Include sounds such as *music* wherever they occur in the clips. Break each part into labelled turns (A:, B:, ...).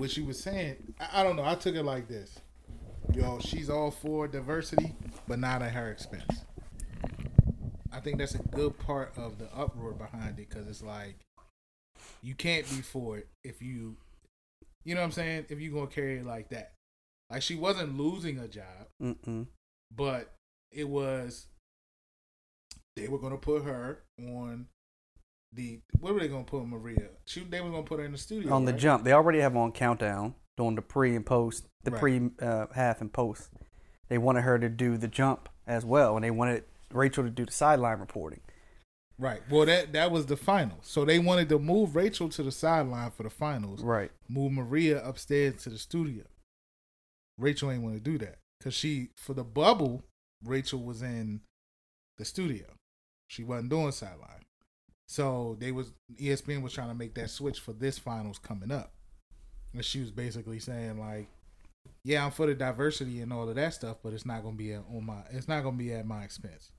A: what she was saying, I, I don't know. I took it like this. Yo, she's all for diversity, but not at her expense. I think that's a good part of the uproar behind it because it's like you can't be for it if you, you know what I'm saying? If you're gonna carry it like that, like she wasn't losing a job,
B: Mm-mm.
A: but it was they were gonna put her on the what were they gonna put Maria? She they were gonna put her in the studio
B: on the
A: right?
B: jump. They already have on countdown doing the pre and post, the
A: Right.
B: pre uh, half and post. They wanted her to do the jump as well, and they wanted Rachel to do the sideline reporting.
A: Right. Well, that that was the finals. So they wanted to move Rachel to the sideline for the finals.
B: Right.
A: Move Maria upstairs to the studio. Rachel ain't want to do that because she for the bubble. Rachel was in the studio. She wasn't doing sideline. So they was ESPN was trying to make that switch for this finals coming up, and she was basically saying like, "Yeah, I'm for the diversity and all of that stuff, but it's not gonna be at, on my. It's not gonna be at my expense."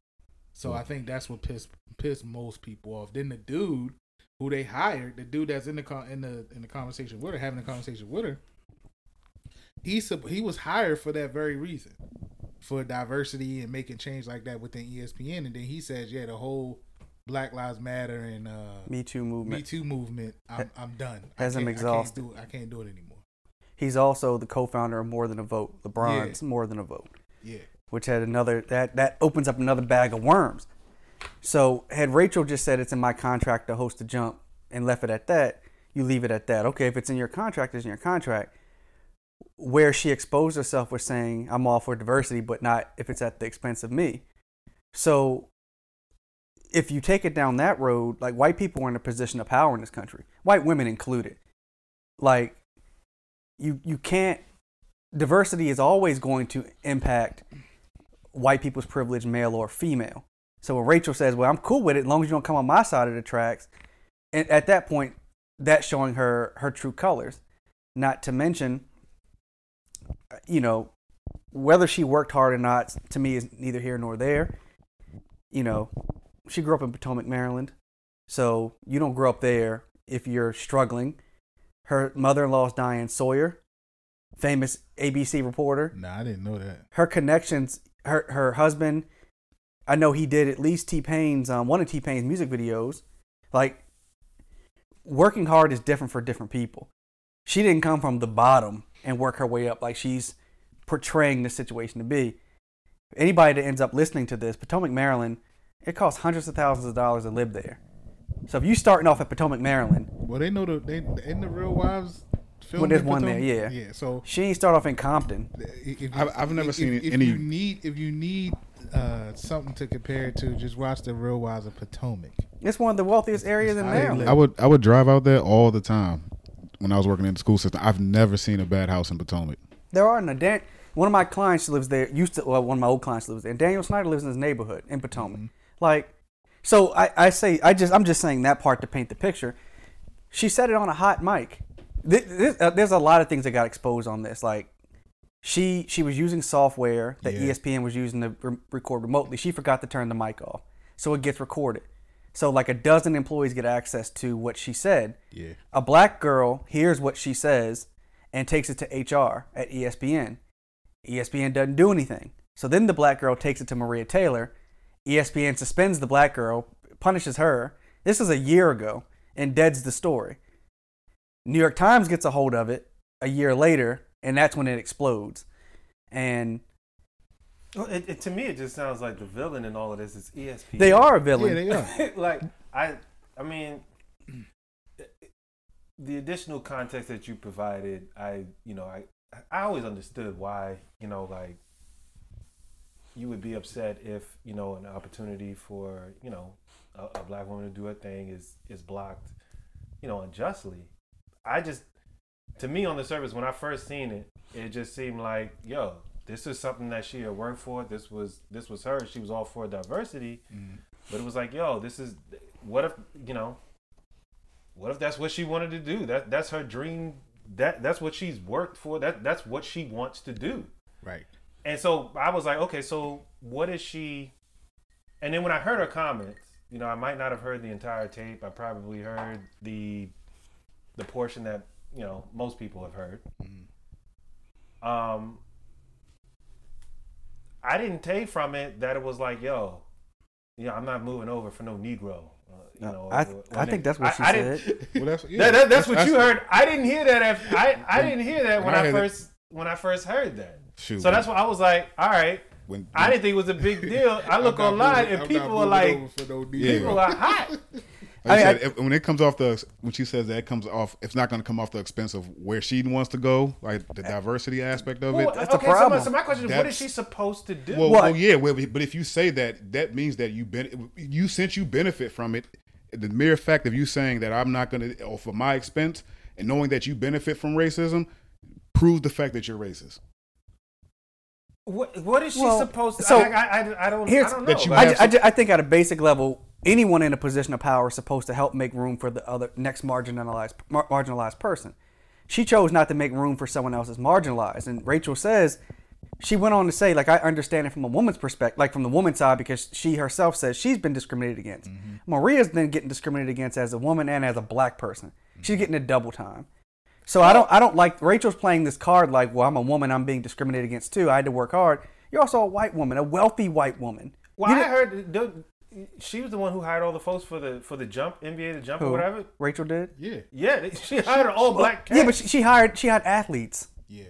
A: So I think that's what pissed pissed most people off. Then the dude who they hired, the dude that's in the con- in the in the conversation with her, having a conversation with her, he sub- he was hired for that very reason, for diversity and making change like that within ESPN. And then he says, "Yeah, the whole Black Lives Matter and uh,
B: Me Too movement. Me.
A: Too movement, I'm I'm done. I
B: Has him
A: can't-
B: exhausted.
A: I can't, do, I can't do it anymore."
B: He's also the co-founder of More Than a Vote, LeBron's More Than a Vote,
A: Yeah,
B: which had another that that opens up another bag of worms. So had Rachel just said it's in my contract to host a jump and left it at that, you leave it at that. Okay, if it's in your contract, it's in your contract. Where she exposed herself was saying, I'm all for diversity, but not if it's at the expense of me. So if you take it down that road, like white people are in a position of power in this country, white women included. Like you you can't diversity is always going to impact white people's privilege, male or female. So when Rachel says, "Well, I'm cool with it as long as you don't come on my side of the tracks," and at that point, that's showing her her true colors. Not to mention, you know, whether she worked hard or not, to me is neither here nor there. You know, she grew up in Potomac, Maryland, so you don't grow up there if you're struggling. Her mother-in-law is Diane Sawyer, famous ABC reporter
A: nah, I didn't know that.
B: her connections, her her husband, I know he did at least T-Pain's um, one of T-Pain's music videos. Like working hard is different for different people. She didn't come from the bottom and work her way up like she's portraying the situation to be. Anybody that ends up listening to this, Potomac, Maryland, it costs hundreds of thousands of dollars to live there. So if you starting off at Potomac, Maryland,
A: Well, they know the they in the Real Wives. film
B: Well, there's one there, yeah.
A: Yeah. So
B: she ain't start off in Compton.
A: if,
C: I've- I've never
A: if-
C: seen
A: if,
C: any-
A: If you need, if you need uh, something to compare it to, just watch the Real Wives of Potomac.
B: It's one of the wealthiest areas in
A: I
B: Maryland.
C: I would I would drive out there all the time when I was working in the school system. I've never seen a bad house in Potomac.
B: There are no Dan. One of my clients lives there. Used to, well, one of my old clients lives there. And Daniel Snyder lives in his neighborhood in Potomac. Like, so I, I say, I just, I'm just saying that part to paint the picture. She said it on a hot mic. Th- th- uh, There's a lot of things that got exposed on this. Like, she she was using software that
A: Yeah.
B: ESPN was using to re- record remotely. She forgot to turn the mic off, so it gets recorded. So like a dozen employees get access to what she said
A: Yeah.
B: a black girl hears what she says and takes it to HR at ESPN. ESPN doesn't do anything. So then the black girl takes it to Maria Taylor. ESPN suspends the black girl, punishes her. This is a year ago and deads the story. New York Times gets a hold of it a year later, and that's when it explodes. And
D: Well, it, it, to me, it just sounds like the villain in all of this is ESPN.
B: they are a villain.
A: Yeah, they are. *laughs*
D: like I, I mean, the additional context that you provided, I, you know, I, I always understood why, you know, like you would be upset if you know an opportunity for you know a, a black woman to do a thing is is blocked, you know, unjustly. I just, to me, on the surface, when I first seen it, it just seemed like, yo, this is something that she had worked for. This was this was her. She was all for diversity. Mm-hmm. But it was like, yo, this is what if you know, what if that's what she wanted to do? That that's her dream. That that's what she's worked for. That that's what she wants to do.
A: Right.
D: And so I was like, okay, so what is she? And then when I heard her comments, you know, I might not have heard the entire tape. I probably heard the the portion that you know most people have heard.
A: Mhm.
D: Um, I didn't take from it that it was like, yo, yeah, I'm not moving over for no Negro. Uh, you know,
B: I,
D: when
B: I think that's what she
D: I- I
B: said. *laughs*
C: Well, that's,
D: That- that- that's what you heard. I didn't hear that. If, I I didn't hear that when
C: when I
D: I
C: heard it-
D: first when I first heard that.
C: Shoot,
D: So that's why I was like, all right.
C: when,
D: I didn't think it was a big *laughs* deal. I look
A: I'm
D: online
A: moving-
D: and
A: I'm
D: people
A: not
D: are like,
A: no
C: Yeah.
D: people are hot. *laughs*
C: Like I
B: I-
C: said, if, when it comes off the when she says that it comes off, it's not going to come off the expense of where she wants to go, like the diversity aspect of
D: Well,
C: it.
B: That's a
D: okay, so my,
B: problem.
D: so my question is, what
C: That's-
D: is she supposed to do?
C: Well,
B: Well,
C: well, yeah, well, but if you say that, that means that you ben- you since you benefit from it. The mere fact of you saying that I'm not going to, or for my expense, and knowing that you benefit from racism, proves the fact that you're racist.
D: What, what is she
B: Well,
D: supposed to?
B: so,
D: I, I, I, I don't. I don't know.
C: That you
B: I,
C: have
B: I, I think at a basic level, anyone in a position of power is supposed to help make room for the other next marginalized mar- marginalized person. She chose not to make room for someone else's marginalized, and Rachel says she went on to say, like, I understand it from a woman's perspective, like from the woman's side, because she herself says she's been discriminated against. Mm-hmm. Maria's then getting discriminated against as a woman and as a black person. Mm-hmm. She's getting a double time. So I don't I don't like Rachel's playing this card like, well, I'm a woman, I'm being discriminated against too. I had to work hard. You're also a white woman, a wealthy white woman.
D: well,
B: You
D: I heard don't- she was the one who hired all the folks for the for the jump NBA the jump
B: Who?
D: or whatever.
B: Rachel did.
A: Yeah,
D: Yeah, she hired an all black.
B: Yeah, but she, she hired she hired athletes,
A: yeah.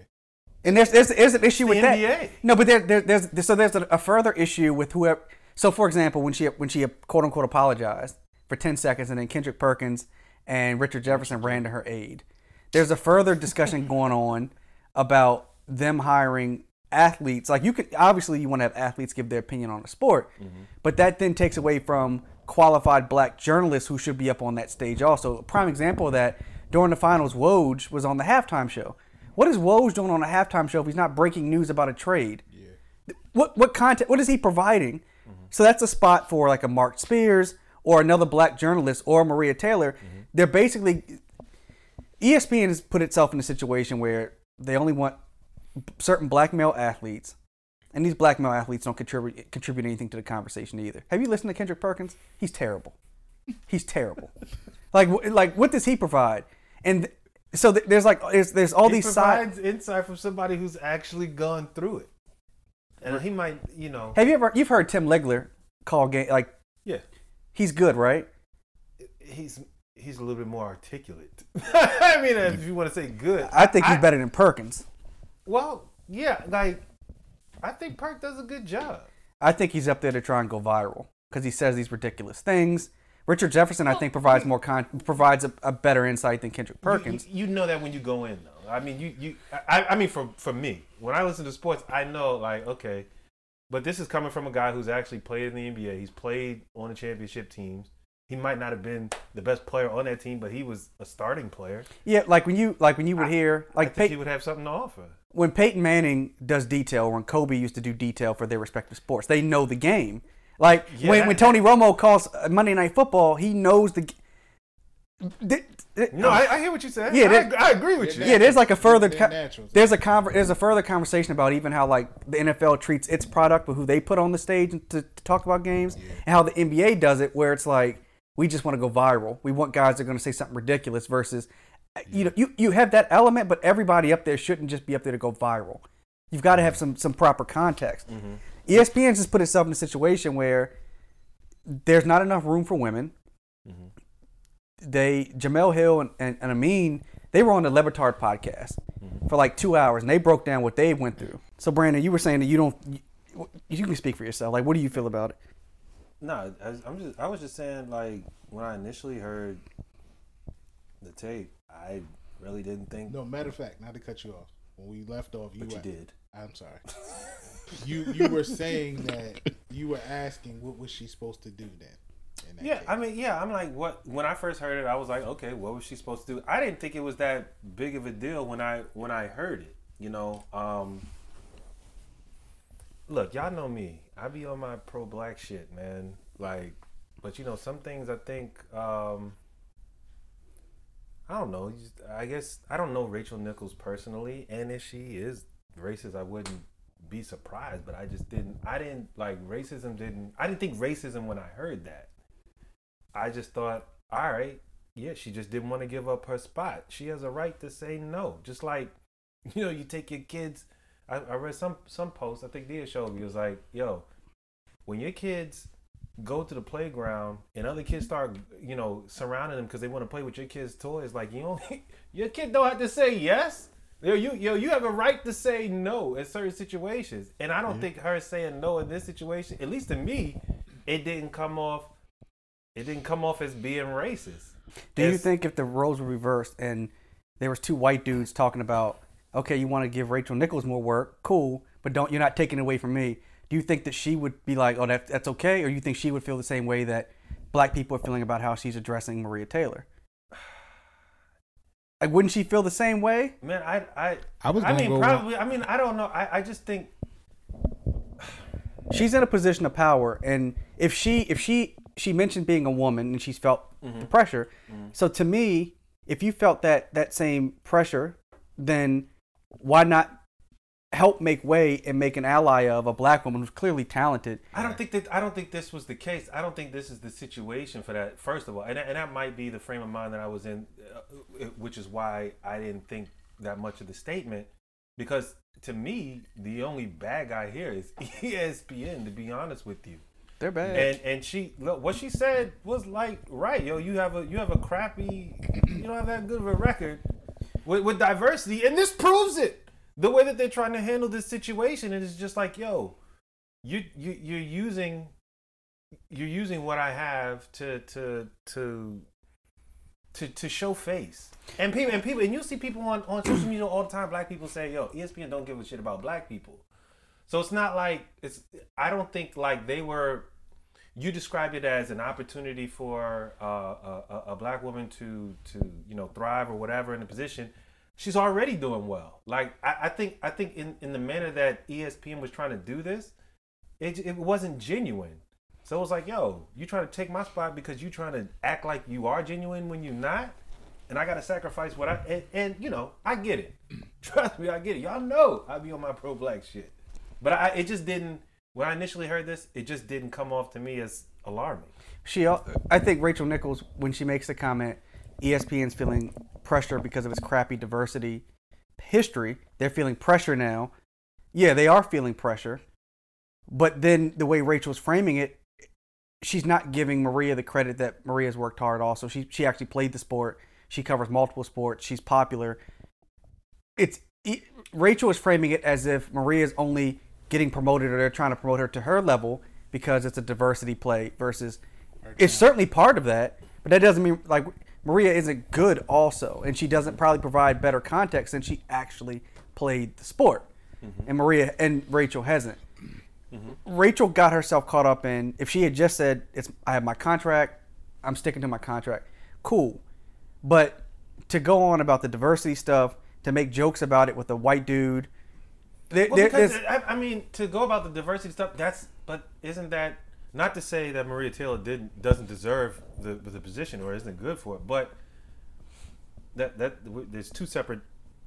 B: and there's there's, there's an issue
D: the
B: with
D: NBA.
B: that. No, but there, there there's so there's a, a further issue with whoever. So for example, when she when she quote unquote apologized for ten seconds, and then Kendrick Perkins and Richard Jefferson ran to her aid. There's a further discussion going on about them hiring athletes. Like you could obviously you want to have athletes give their opinion on a sport, mm-hmm. but that then takes away from qualified black journalists who should be up on that stage also. A prime example of that during the finals, Woj was on the halftime show. What is Woj doing on a halftime show if he's not breaking news about a trade? What what content? What is he providing? Mm-hmm. So that's a spot for like a Marc Spears or another black journalist or Maria Taylor. Mm-hmm. They're basically ESPN has put itself in a situation where they only want certain black male athletes, and these black male athletes don't contribute contribute anything to the conversation either. Have you listened to Kendrick Perkins? He's terrible. He's terrible. *laughs* like like what does he provide? And so th- there's like there's there's all
D: he
B: these side.
D: provides insight from somebody who's actually gone through it, and he might, you know,
B: Have you ever you've heard Tim Legler call game like
D: yeah,
B: he's good, right?
D: he's he's a little bit more articulate. *laughs* I mean, if you want to say good,
B: I think he's better than Perkins.
D: Well, yeah, like I think Perk does a good job.
B: I think he's up there to try and go viral because he says these ridiculous things. Richard Jefferson, I think, provides more con- provides a, a better insight than Kendrick Perkins.
D: You, you know that when you go in, though. I mean, you you. I, I mean, for for me, when I listen to sports, I know like okay, but this is coming from a guy who's actually played in the NBA. He's played on the championship teams. He might not have been the best player on that team, but he was a starting player.
B: Yeah, like when you like when you would hear
D: I
B: like
D: think
B: Pey-
D: he would have something to offer.
B: when Peyton Manning does detail, or when Kobe used to do detail for their respective sports, they know the game. Like
D: Yeah,
B: when,
D: that-
B: when Tony Romo calls uh, Monday Night Football, he knows the. g- th- th-
D: No, I, I hear what you said.
B: Yeah,
D: I, I agree with you.
B: yeah, there's like a further co-
A: natural.
B: there's a conver- there's a further conversation about even how like the NFL treats its product with who they put on the stage to, to talk about games, and how the NBA does it, where it's like we just want to go viral. We want guys that are going to say something ridiculous versus, uh, you know, you you have that element, but everybody up there shouldn't just be up there to go viral. You've got to have some some proper context. Mm-hmm. E ESPN just put itself in a situation where there's not enough room for women. Mm-hmm. They Jemele Hill and, and, and Amin, they were on the Le Batard podcast mm-hmm. for like two hours, and they broke down what they went through. So Brandon, you were saying that you don't, you, you can speak for yourself. Like, what do you feel about it?
D: No, I, I'm just. I was just saying, like when I initially heard the tape, I really didn't think.
A: No, matter of fact, not to cut you off. When we left off, you
D: but you
A: were-
D: did.
A: I'm sorry. you you were saying that you were asking what was she supposed to do then?
D: Yeah,
A: case?
D: I mean, yeah, I'm like, what? When I first heard it, I was like, okay, what was she supposed to do? I didn't think it was that big of a deal when I when I heard it. You know, um, look, y'all know me. I be on my pro black shit, man. Like, but you know, some things I think. Um, I don't know. I guess I don't know Rachel Nichols personally, and if she is racist, I wouldn't be surprised. But I just didn't. I didn't like racism. Didn't I didn't think racism when I heard that. I just thought, all right, yeah, she just didn't want to give up her spot. She has a right to say no. Just like, *laughs* you know, you take your kids. I, I read some some post. I think Dia showed me. It was like, yo, when your kids go to the playground and other kids start, you know, surrounding them because they want to play with your kids' toys, like you don't, *laughs* your kid don't have to say yes. Yo, you yo, you have a right to say no in certain situations, and I don't think her saying no in this situation, at least to me, it didn't come off. It didn't come off as being racist.
B: Do you think if the roles were reversed and there was two white dudes talking about, okay, you want to give Rachel Nichols more work, cool, but don't you're not taking it away from me. Do you think that she would be like, oh, that, that's okay, or you think she would feel the same way that black people are feeling about how she's addressing Maria Taylor? *sighs* Like, wouldn't she feel the same way?
D: Man, I I
A: I was
D: I
A: gonna
D: mean
A: go with-
D: probably. I mean I don't know. I I just think *sighs*
B: She's in a position of power, and if she if she she mentioned being a woman and she's felt mm-hmm. the pressure, mm-hmm. so to me, if you felt that that same pressure, then why not help make way and make an ally of a black woman who's clearly talented?
D: I don't think that I don't think this was the case. I don't think this is the situation for that. First of all, and and that might be the frame of mind that I was in, uh, which is why I didn't think that much of the statement. Because to me, the only bad guy here is *laughs* ESPN. To be honest with you,
B: They're bad.
D: and and she look what she said was like right, yo. You have a you have a crappy, you don't have that good of a record with, with diversity, and this proves it. The way that they're trying to handle this situation, it is just like, yo, you you you're using you're using what I have to to to to to show face. And people and people and you see people on, on social media all the time, black people say, yo, ESPN don't give a shit about black people. So it's not like it's I don't think like they were you described it as an opportunity for uh, a, a, a black woman to to you know thrive or whatever in the position she's already doing well. Like i, I think i think in, in the manner that espn was trying to do this it, it wasn't genuine. So it was like yo you trying to take my spot because you trying to act like you are genuine when you're not? And i gotta sacrifice what i and, and you know i get it. *laughs* Trust me i get it. Y'all know i be on my pro-black shit. But I, it just didn't when I initially heard this, it just didn't come off to me as alarming.
B: She, I think Rachel Nichols, when she makes the comment, ESPN's feeling pressure because of its crappy diversity history. They're feeling pressure now. Yeah, they are feeling pressure. But then the way Rachel's framing it, she's not giving Maria the credit that Maria's worked hard also. She she actually played the sport. She covers multiple sports. She's popular. It's Rachel is framing it as if Maria's only getting promoted or they're trying to promote her to her level because it's a diversity play versus it's certainly part of that, but that doesn't mean like Maria isn't good also, and she doesn't probably provide better context than she actually played the sport, mm-hmm. and Maria and Rachel hasn't. Rachel got herself caught up in if she had just said it's I have my contract, I'm sticking to my contract, cool, but to go on about the diversity stuff, to make jokes about it with a white dude, there,
D: Well, because I, I mean, to go about the diversity stuff, that's but isn't that not to say that Maria Taylor didn't doesn't deserve the the position or isn't good for it, but that that there's two separate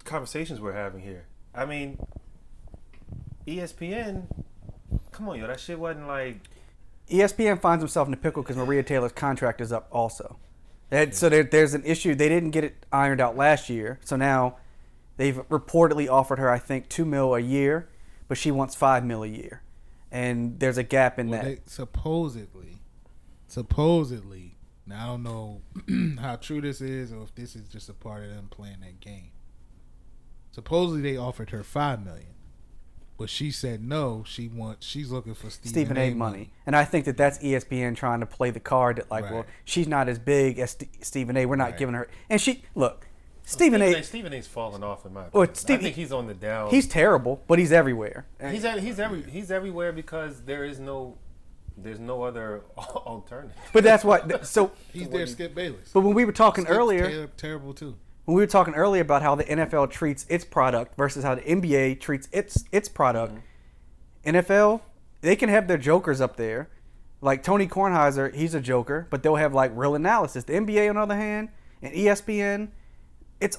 D: conversations we're having here. I mean, ESPN, come on, yo, that shit wasn't like
B: ESPN finds himself in a pickle because Maria Taylor's contract is up also. That, so there, there's an issue. They didn't get it ironed out last year, so now they've reportedly offered her, I think, two mil a year, but she wants five mil a year, and there's a gap in
A: Well,
B: that.
A: they supposedly, supposedly. Now I don't know *clears throat* how true this is, or if this is just a part of them playing that game. Supposedly they offered her five million, but she said no. She wants. She's looking for Stephen,
B: Stephen A. money. And I think that that's ESPN trying to play the card that, like,
A: Right.
B: well, she's not as big as St- Stephen A. We're not
A: Right.
B: giving her. And she, look, Stephen A.
D: Stephen A's falling off in my.
B: Well,
D: Opinion.
B: Steve-
D: I think he's on the down.
B: He's terrible, but he's everywhere.
D: he's at, he's every he's everywhere because there is no there's no other *laughs* alternative.
B: But that's what. So, *laughs*
A: He's there, Skip Bayless.
B: but when we were talking
A: Skip's
B: earlier,
A: ter- terrible too.
B: when we were talking earlier about how the NFL treats its product versus how the NBA treats its its product, NFL they can have their jokers up there, like Tony Kornheiser, he's a joker, but they'll have like real analysis. The NBA, on the other hand, and ESPN, it's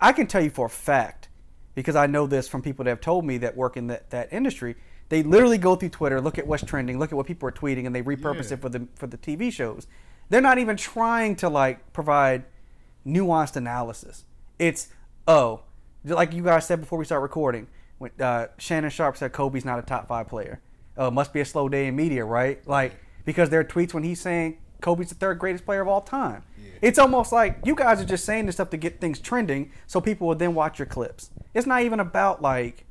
B: I can tell you for a fact because I know this from people that have told me that work in that, that industry. They literally go through Twitter, look at what's trending, look at what people are tweeting, and they repurpose
A: Yeah.
B: it for the for the TV shows. They're not even trying to like provide nuanced analysis. It's oh, like you guys said before we start recording. When uh, Shannon Sharpe said Kobe's not a top five player. Oh, it must be a slow day in media, right? Like because there are tweets when he's saying Kobe's the third greatest player of all time. It's almost like you guys are just saying this stuff to get things trending, so people will then watch your clips. It's not even about like,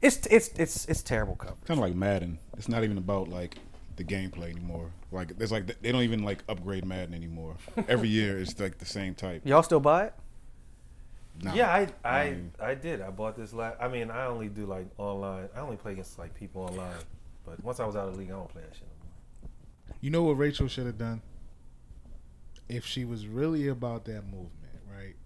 B: it's it's it's it's terrible coverage.
C: Kind of like Madden. It's not even about like the gameplay anymore. Like it's like they don't even like upgrade Madden anymore. *laughs* Every year it's like the same type.
B: Y'all still buy it?
C: Nah.
D: Yeah, I I,
C: mean-
D: I did. I bought this last. I mean, I only do like online. I only play against like people online. But once I was out of the league, I don't play that shit. no more.
A: You know what Rachel should have done? If she was really about that movement, right?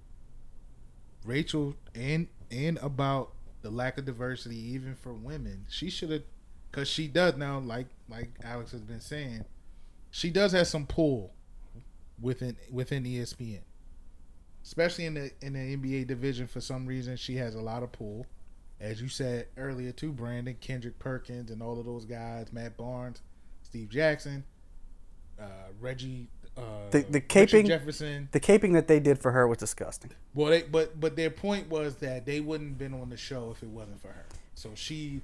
A: Rachel and and about the lack of diversity even for women, she should have cuz she does now like like Alex has been saying, she does have some pull within within ESPN. Especially in the in the NBA division for some reason she has a lot of pull. As you said earlier too, Brandon, Kendrick Perkins and all of those guys, Matt Barnes, Steve Jackson, uh, Reggie, uh,
B: The- the
A: Richard
B: caping-
A: Jefferson.
B: The caping that they did for her was disgusting.
A: Well, they, but but their point was that they wouldn't have been on the show if it wasn't for her. So she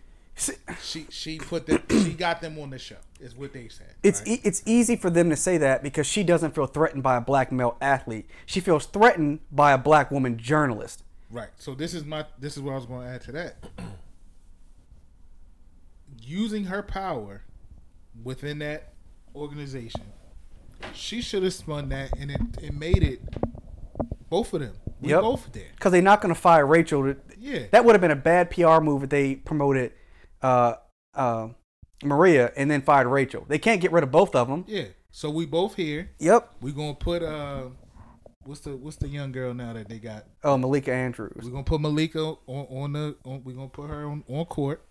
A: she she put them she *coughs* got them on the show. Is what they said.
B: It's
A: right?
B: e- it's easy for them to say that because she doesn't feel threatened by a black male athlete. She feels threatened by a black woman journalist.
A: Right. So this is my this is what I was going to add to that. Using her power within that organization, she should have spun that and it, it made it both of them. We
B: Yep.
A: both did.
B: Because they're not going to fire Rachel.
A: Yeah.
B: That would have been a bad PR move if they promoted uh, uh, Maria and then fired Rachel. They can't get rid of both of them.
A: Yeah. So we both here.
B: Yep.
A: We're gonna put uh, what's the what's the young girl now that they got?
B: Oh, Malika Andrews.
A: We're gonna put Malika on, on the. On, we're gonna put her on, on court.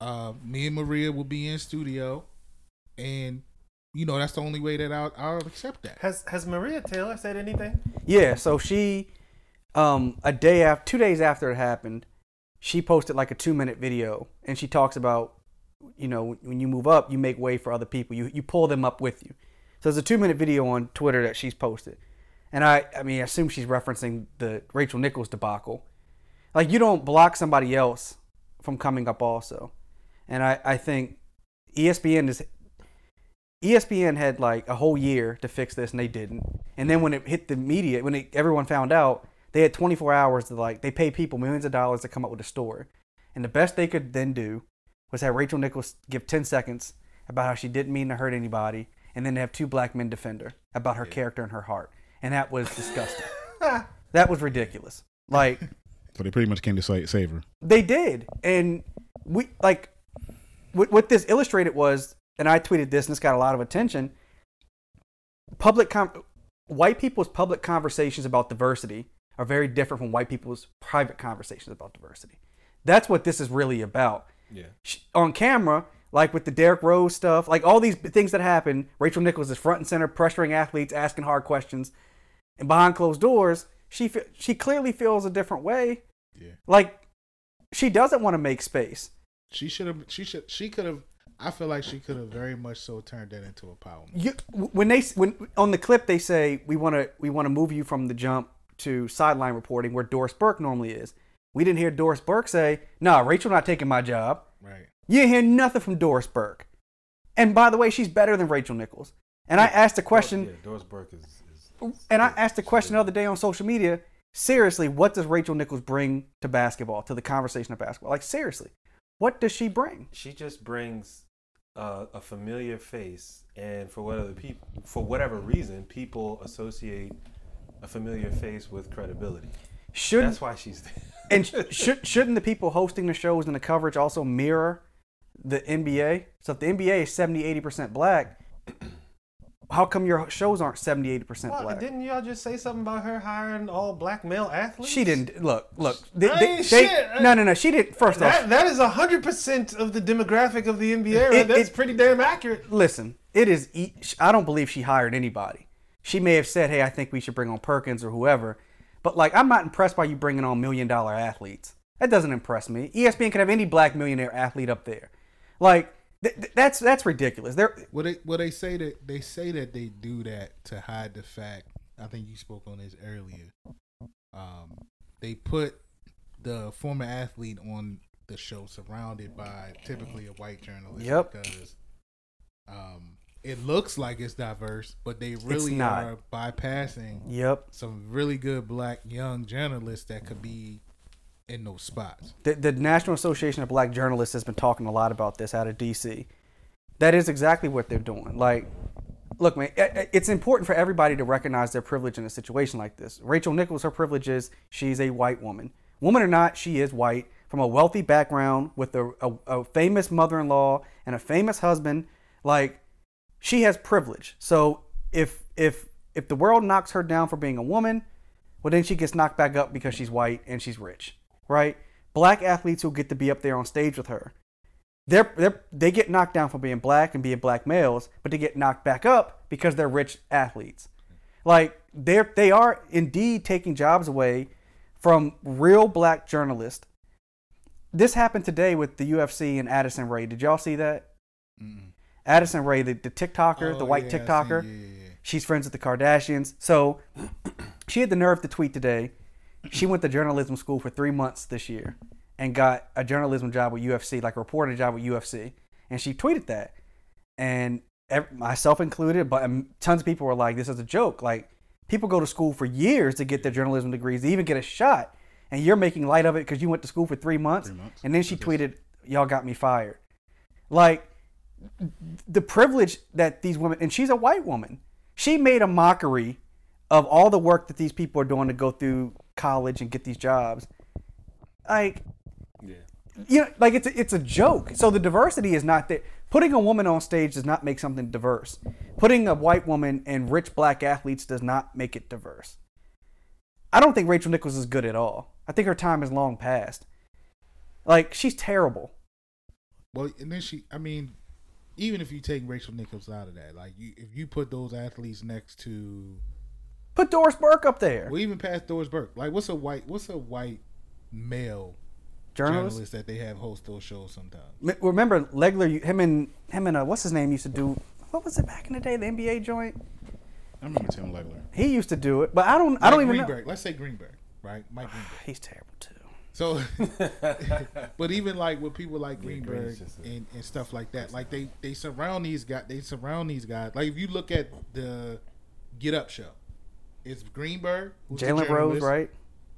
A: Uh, me and Maria will be in studio, and you know that's the only way that I'll, I'll accept that.
D: Has Has Maria Taylor said anything?
B: Yeah, so she, um, a day after, two days after it happened, she posted like a two minute video, and she talks about, you know, when you move up, you make way for other people. You you pull them up with you. So there's a two minute video on Twitter that she's posted, and I I mean I assume she's referencing the Rachel Nichols debacle. Like you don't block somebody else from coming up also, and I I think ESPN is ESPN had like a whole year to fix this and they didn't. And then when it hit the media, when it, everyone found out, they had 24 hours to like they pay people millions of dollars to come up with a story. And the best they could then do was have Rachel Nichols give 10 seconds about how she didn't mean to hurt anybody, and then have two black men defend her about her character and her heart. And that was disgusting. *laughs* that was ridiculous. Like *laughs*
C: So they pretty much came to save her.
B: they did, and we like what, what this illustrated was, and I tweeted this, and this got a lot of attention. Public com- white people's public conversations about diversity are very different from white people's private conversations about diversity. That's what this is really about.
D: Yeah.
B: Sh- On camera, like with the Derrick Rose stuff, like all these things that happen, Rachel Nichols is front and center, pressuring athletes, asking hard questions, and behind closed doors, she fe- she clearly feels a different way.
C: Yeah.
B: Like she doesn't want to make space.
A: She should have. She should. She could have. I feel like she could have very much so turned that into a power move.
B: You, when they when on the clip they say we want to we want to move you from the jump to sideline reporting where Doris Burke normally is. We didn't hear Doris Burke say, "Nah, Rachel not taking my job."
A: Right.
B: You didn't hear nothing from Doris Burke. And by the way, she's better than Rachel Nichols. And I asked a question,
D: Yeah, Doris Burke is. is
B: and I asked a question the other day on social media. Seriously, what does Rachel Nichols bring to basketball, to the conversation of basketball? Like seriously, what does she bring?
D: she just brings uh, a familiar face, and for whatever people, for whatever reason, people associate a familiar face with credibility.
B: Shouldn't
D: That's why she's there. *laughs*
B: and sh- *laughs* should shouldn't the people hosting the shows and the coverage also mirror the NBA? So if the NBA is 70 80% black, how come your shows aren't 70 80%
D: Well,
B: black?
D: didn't y'all just say something about her hiring all black male athletes?
B: She didn't look. Look. They,
D: I
B: they-
D: ain't
B: they-
D: shit.
B: no, no, no. She didn't. First off,
D: That, that is hundred percent of the demographic of the NBA. Right?
B: It-
D: That's
B: it-
D: pretty damn accurate.
B: listen. It is. I don't believe she hired anybody. She may have said, "Hey, I think we should bring on Perkins or whoever," but like, I'm not impressed by you bringing on million dollar athletes. That doesn't impress me. ESPN could have any black millionaire athlete up there. Like, th- th- that's that's ridiculous. They're
A: Well, they well they say that they say that they do that to hide the fact. I think you spoke on this earlier. Um, they put the former athlete on the show surrounded by typically a white journalist.
B: Yep.
A: Because um, it looks like it's diverse, but they really are bypassing
B: yep.
A: some really good black young journalists that could be in those spots.
B: The, the National Association of Black Journalists has been talking a lot about this out of DC. That is exactly what they're doing. Like, look, man, it's important for everybody to recognize their privilege in a situation like this. Rachel Nichols, her privilege is she's a white woman. Woman or not, she is white from a wealthy background with a, a, a famous mother in law and a famous husband. Like, she has privilege. So if if if the world knocks her down for being a woman, well then she gets knocked back up because she's white and she's rich, right? Black athletes who get to be up there on stage with her, they're, they're they get knocked down for being black and being black males, but they get knocked back up because they're rich athletes. Like they're they are indeed taking jobs away from real black journalists. This happened today with the UFC and Addison Rae. Did y'all see that? Addison Rae, the, the TikToker, the
A: Oh,
B: white
A: yeah, seen-
B: TikToker.
A: yeah, yeah, yeah.
B: She's friends with the Kardashians. So *clears throat* she had the nerve to tweet today. She went to journalism school for three months this year and got a journalism job with UFC, like a reporter job with UFC. And she tweeted that. And ev- myself included, but um, tons of people were like, this is a joke. Like, people go to school for years to get their journalism degrees, to even get a shot. And you're making light of it because you went to school for three months.
C: Three months.
B: And then she tweeted, y'all got me fired. Like, the privilege that these women and she's a white woman she made a mockery of all the work that these people are doing to go through college and get these jobs. Like
D: Yeah.
B: you know like it's a, it's a joke. So the diversity is not there putting a woman on stage does not make something diverse. Putting a white woman and rich black athletes does not make it diverse. I don't think rachel nichols is good at all. I think her time is long past. Like she's terrible.
A: Well, and then she, I mean, even if you take Rachel Nichols out of that, like you, if you put those athletes next to,
B: put doris burke up there
A: We even passed Doris Burke, like what's a white, what's a white male
B: journalist
A: journalist that they have host those shows sometimes?
B: M- Remember Legler? Him and him and uh, what's his name used to do. What was it back in the day? The NBA joint.
C: I remember Tim Legler.
B: He used to do it, but I don't. I don't
A: Mike
B: even know.
A: Greenberg. Let's say Greenberg, right? Mike Greenberg.
B: He's terrible too.
A: So, *laughs* *laughs* but even like with people like Greenberg
D: Green's just a-
A: and, and stuff like that, like they they surround these guys. They surround these guys. Like if you look at the Get Up show, it's Greenberg,
B: Jalen Rose, right?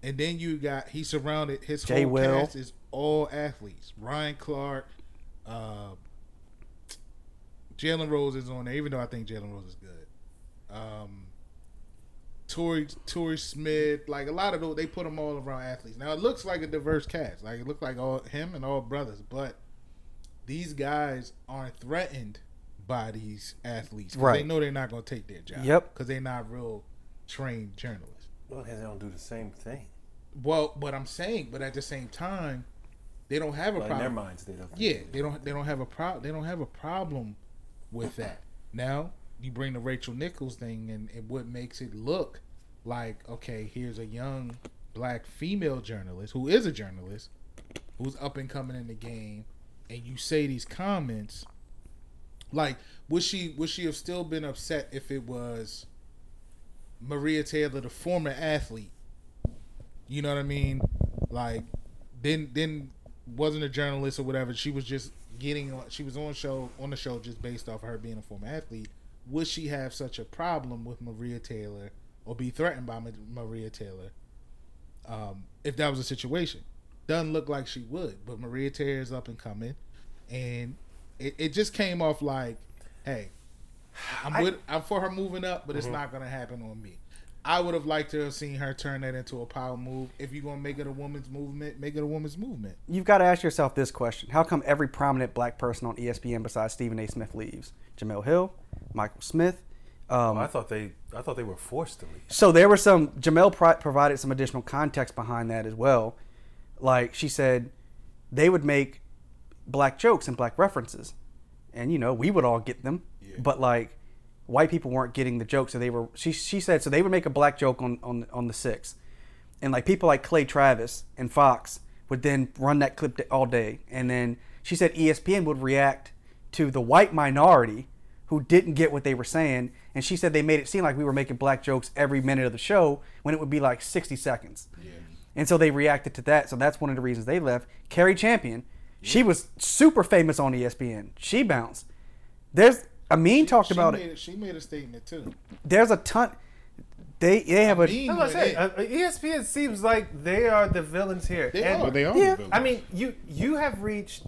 A: And then you got he surrounded his
B: Jay
A: whole
B: Will.
A: cast is all athletes. Ryan Clark, uh, Jalen Rose is on there, even though I think Jalen Rose is good. Um, Torrey Torrey Smith, like a lot of those, they put them all around athletes. Now it looks like a diverse cast, like it looked like all him and all brothers, but these guys aren't threatened by these athletes. 'cause They know they're not going to take their job.
B: Yep.
A: Because they're not real trained journalists.
D: Well, because they don't do the same thing.
A: Well, but I'm saying, but at the same time, they don't have a
D: Well, in their
A: problem.
D: minds, they don't.
A: Yeah, they don't. They don't have a problem. They don't have a problem with that. Now you bring the Rachel Nichols thing, and, and what makes it look like okay, here's a young black female journalist who is a journalist who's up and coming in the game, and you say these comments. Like, would she would she have still been upset if it was Maria Taylor, the former athlete? You know what I mean? Like, then then wasn't a journalist or whatever. She was just getting. She was on show on the show just based off of her being a former athlete. Would she have such a problem with Maria Taylor or be threatened by Maria Taylor um, if that was a situation? Doesn't look like she would. But Maria Taylor is up and coming, and it, it just came off like, hey, I'm with I'm for her moving up, but it's not gonna happen on me. I would have liked to have seen her turn that into a power move. If you're gonna make it a woman's movement, make it a woman's movement.
B: You've got to ask yourself this question: How come every prominent black person on ESPN besides Stephen A. Smith leaves? Jemele Hill, Michael Smith. Um,
D: I thought they, I thought they were forced to leave.
B: So there were some Jemele pro- provided some additional context behind that as well. Like she said, they would make black jokes and black references, and you know we would all get them, but like white people weren't getting the joke, so they were. She she said so they would make a black joke on on on the six, and like people like Clay Travis and Fox would then run that clip all day, and then she said ESPN would react to the white minority who didn't get what they were saying, and she said they made it seem like we were making black jokes every minute of the show when it would be like 60 seconds. And so they reacted to that. So that's one of the reasons they left. Cari Champion, she was super famous on ESPN. She bounced. There's Amin talked
A: she
B: about
A: made
B: it.
A: She made a statement too.
B: There's a ton. They they have a.
A: Amin-
D: That's what I say. Uh, ESPN seems like they are the villains here.
A: They
D: and
A: are.
C: They are.
B: Yeah.
C: the villains.
D: I mean, you you have reached.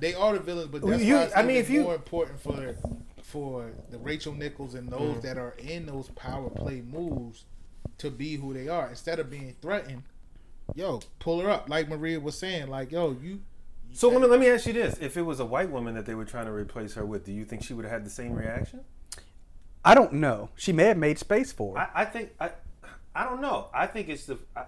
A: They are the villains, but that's
D: You-
A: why it's
D: I mean, if you-
A: more important for for the Rachel Nichols and those
D: Mm.
A: that are in those power play moves to be who they are instead of being threatened. Yo, pull her up, like Maria was saying. Like, yo, you.
D: So let me, let me ask you this: If it was a white woman that they were trying to replace her with, do you think she would have had the same reaction?
B: I don't know. She may have made space for it.
D: I, I think I, I don't know. I think it's the I,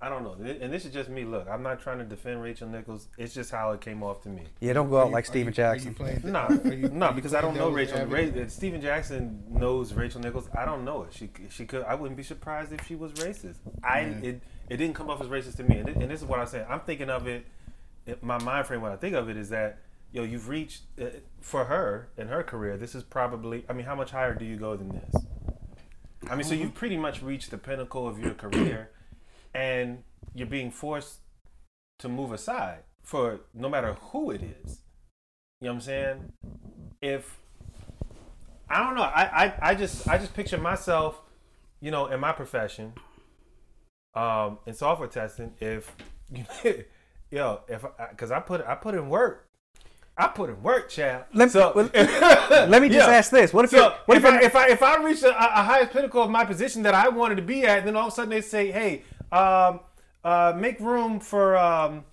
D: I don't know, and this is just me. Look, I'm not trying to defend Rachel Nichols. It's just how it came off to me.
B: yeah, don't go out
A: Are
B: like Stephen
A: are you-
B: Jackson.
A: Are you playing,
D: No,
A: are
D: no, because I don't know Rachel. Ra- Stephen Jackson knows Rachel Nichols. I don't know it. She she could. I wouldn't be surprised if she was racist. I it it didn't come off as racist to me, and, it, and this is what I'm saying. I'm thinking of it. My mind frame when I think of it is that yo, you've reached uh, for her in her career. This is probably. I mean, how much higher do you go than this? I mean, so you've pretty much reached the pinnacle of your career, *clears throat* and you're being forced to move aside for no matter who it is. You know what I'm saying? If I don't know, I, I, I just I just picture myself, you know, in my profession, um, in software testing, if *laughs* yo, if because I put I put in work. I put in work, child.
B: Let-
D: so,
B: well, *laughs* Let me just
D: Yeah.
B: ask this: What if
D: so
B: what
D: if,
B: if,
D: I, if I if I reach a, a highest pinnacle of my position that I wanted to be at, then all of a sudden they say, "Hey, um, uh, make room for um,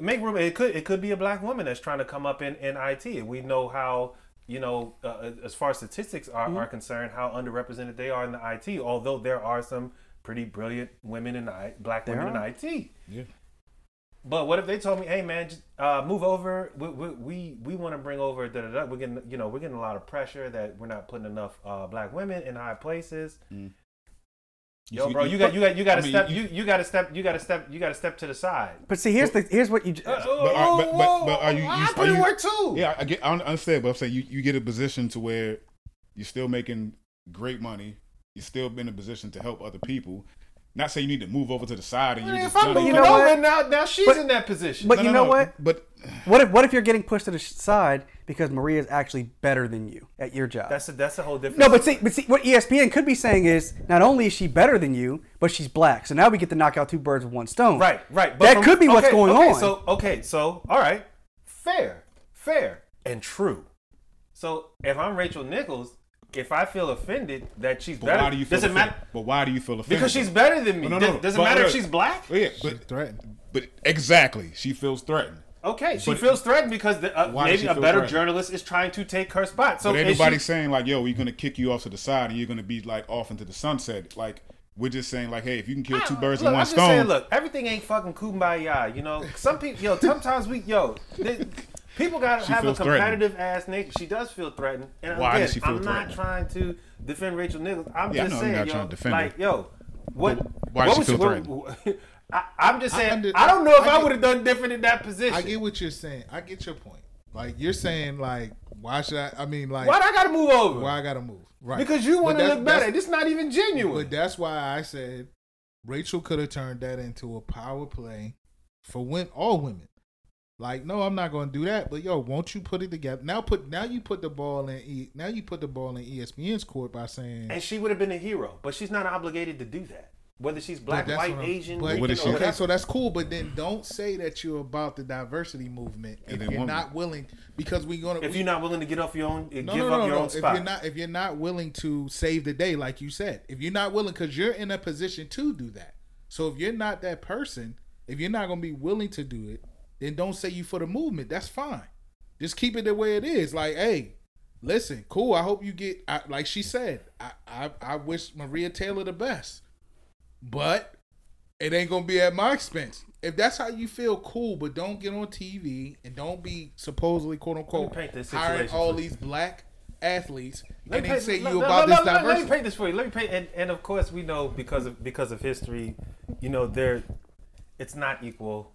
D: make room." It could it could be a black woman that's trying to come up in, in IT. We know how you know uh, as far as statistics are,
B: Mm-hmm.
D: are concerned, how underrepresented they are in the IT. Although there are some pretty brilliant women in the black
B: There
D: women
B: are.
D: in IT.
C: Yeah.
D: But what if they told me, "Hey, man, just, uh, move over. We we we, we want to bring over. Da, da, da. We're getting you know we're getting a lot of pressure that we're not putting enough uh, black women in high places. Yo, bro, you got you got you got to
C: I mean,
D: step.
C: you-
D: You you got to step. You got to step. You got to step to the side.
B: but see, here's the here's what you. j-
C: But are- but- but- but are you- you-
D: I
C: are
D: put in
C: you-
D: work too.
C: Yeah, I get. I understand, but I'm saying you, you get a position to where you're still making great money. You're still in a position to help other people. Not saying you need to move over to the side and
D: you're
C: just.
D: I'm
C: done
D: moving
C: it.
B: you know
D: over
B: what?
D: now, now she's
B: But-
D: in that position.
B: but
C: No,
B: you
C: no,
B: know
C: no,
B: what?
C: But
B: What if what if you're getting pushed to the sh- side because Maria is actually better than you at your job?
D: that's a, that's a whole different.
B: no, but see, but see, what ESPN could be saying is not only is she better than you, but she's black. So now we get to knock out two birds with one stone.
D: Right, right.
B: That could be what's
D: okay,
B: going
D: okay,
B: on.
D: So okay, so all right, fair, fair, and true. So if I'm Rachel Nichols, if I feel offended that she's
C: but
D: better,
C: why do you feel
D: does it
C: offended?
D: matter?
C: But why do you feel offended?
D: Because she's better than me.
C: No, no,
D: does,
C: no,
D: does it
C: but-
D: matter if she's black?
C: Oh, yeah,
A: She's
C: but
A: threatened.
C: but exactly, she feels threatened.
D: Okay, she
C: But-
D: feels threatened because the, uh, maybe a better
C: threatened?
D: journalist is trying to take her spot. So
C: but
D: is she-
C: saying like, "Yo, we're gonna kick you off to the side and you're gonna be like off into the sunset." Like we're just saying like, "Hey, if you can kill two birds
D: look,
C: in one
D: I'm just
C: stone."
D: saying, look, everything ain't fucking kumbaya. You know, some people, yo, sometimes we, yo, they, people gotta
C: She
D: have a competitive ass nature. She does feel threatened, and
C: Why
D: again,
C: does she feel
D: I'm
C: threatened?
D: not trying to defend Rachel Nichols. I'm
C: Yeah,
D: just
C: know you're
D: saying,
C: not
D: yo,
C: trying to defend
D: like,
C: her.
D: yo, what?
C: why
D: what
C: does she
D: was-
C: feel
D: what- *laughs* I, I'm just saying. I,
A: under-
D: don't know if
A: I
D: I, would have done different in that position.
A: I get what you're saying. I get your point. Like you're saying, like why should I? I mean, like
D: Why do I gotta move over?
A: why I gotta move? Right?
D: Because you want to look better.
A: that's-
D: This not even genuine.
A: But that's why I said Rachel could have turned that into a power play for win all women. Like, no, I'm not going to do that. But yo, won't you put it together? Now put now you put the ball in e, now you put the ball in ESPN's court by saying
D: and she would have been a hero, but she's not obligated to do that. Whether she's black, white,
A: I'm-
D: Asian,
A: But,
C: What
D: Rican,
C: she-
A: okay,
D: whatever.
A: so that's cool. But then don't say that you're about the diversity movement
C: And
A: if
C: then
A: you're
C: women.
A: not willing, because we're gonna.
D: if
A: we-
D: you're not willing to get off your own,
A: no,
D: give
A: no,
D: up
A: no,
D: your
A: no.
D: own
A: If
D: spot.
A: you're not, if you're not willing to save the day, like you said, if you're not willing, because you're in a position to do that. So if you're not that person, if you're not gonna be willing to do it, then don't say you for the movement. That's fine. Just keep it the way it is. Like, hey, listen, cool. I hope you get. I, like she said, I, I I wish Maria Taylor the best, but it ain't gonna be at my expense. If that's how you feel, cool. But don't get on TV and don't be supposedly quote unquote hiring all these black athletes
D: Let
A: and
D: paint-
A: say
D: let-
A: you
D: let-
A: about this
D: let- Let me
A: diversity.
D: paint this for you. Let me paint, and, and of course we know because of because of history, you know, there, it's not equal,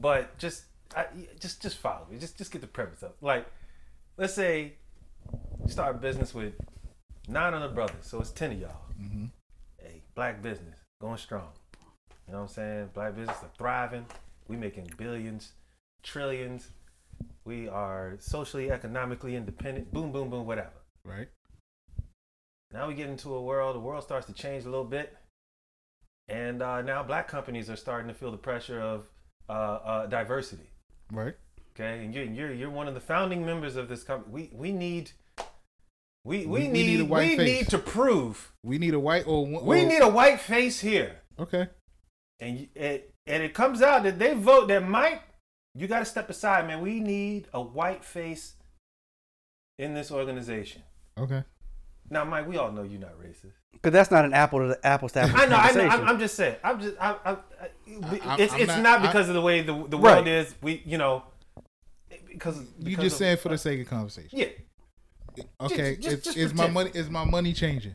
D: but just I, just just follow me. Just just get the premise up. Like let's say you start a business with nine other brothers, so it's ten of y'all.
A: Mm-hmm.
D: Hey, black business going strong. You know what I'm saying? Black business are thriving. We making billions, trillions. We are socially, economically independent. Boom, boom, boom, whatever.
A: Right.
D: Now we get into a world. The world starts to change a little bit, and uh, now black companies are starting to feel the pressure of uh, uh, diversity.
A: Right.
D: Okay, and you're you're you're one of the founding members of this company. We we need. We, we,
A: We-
D: need,
A: need a white
D: we
A: face.
D: need to prove
A: We need a white or, or
D: we need a white face here
A: Okay.
D: and it and it comes out that they vote that Mike, you got to step aside, man. We need a white face in this organization.
A: Okay.
D: Now, Mike, we all know you're not racist.
B: But that's not an apple to apples to apples
D: I know, I know I'm, I'm just saying. I'm just. I, I, I,
A: I'm-
D: it's
A: I'm
D: it's
A: not-
D: not,
A: I-
D: because of the way the the
B: Right.
D: world is. We, you know, because
A: You
D: because
A: just
D: of-
A: saying for the sake of conversation.
D: yeah.
A: Okay.
D: just-
A: it's,
D: just
A: is my money is my money changing?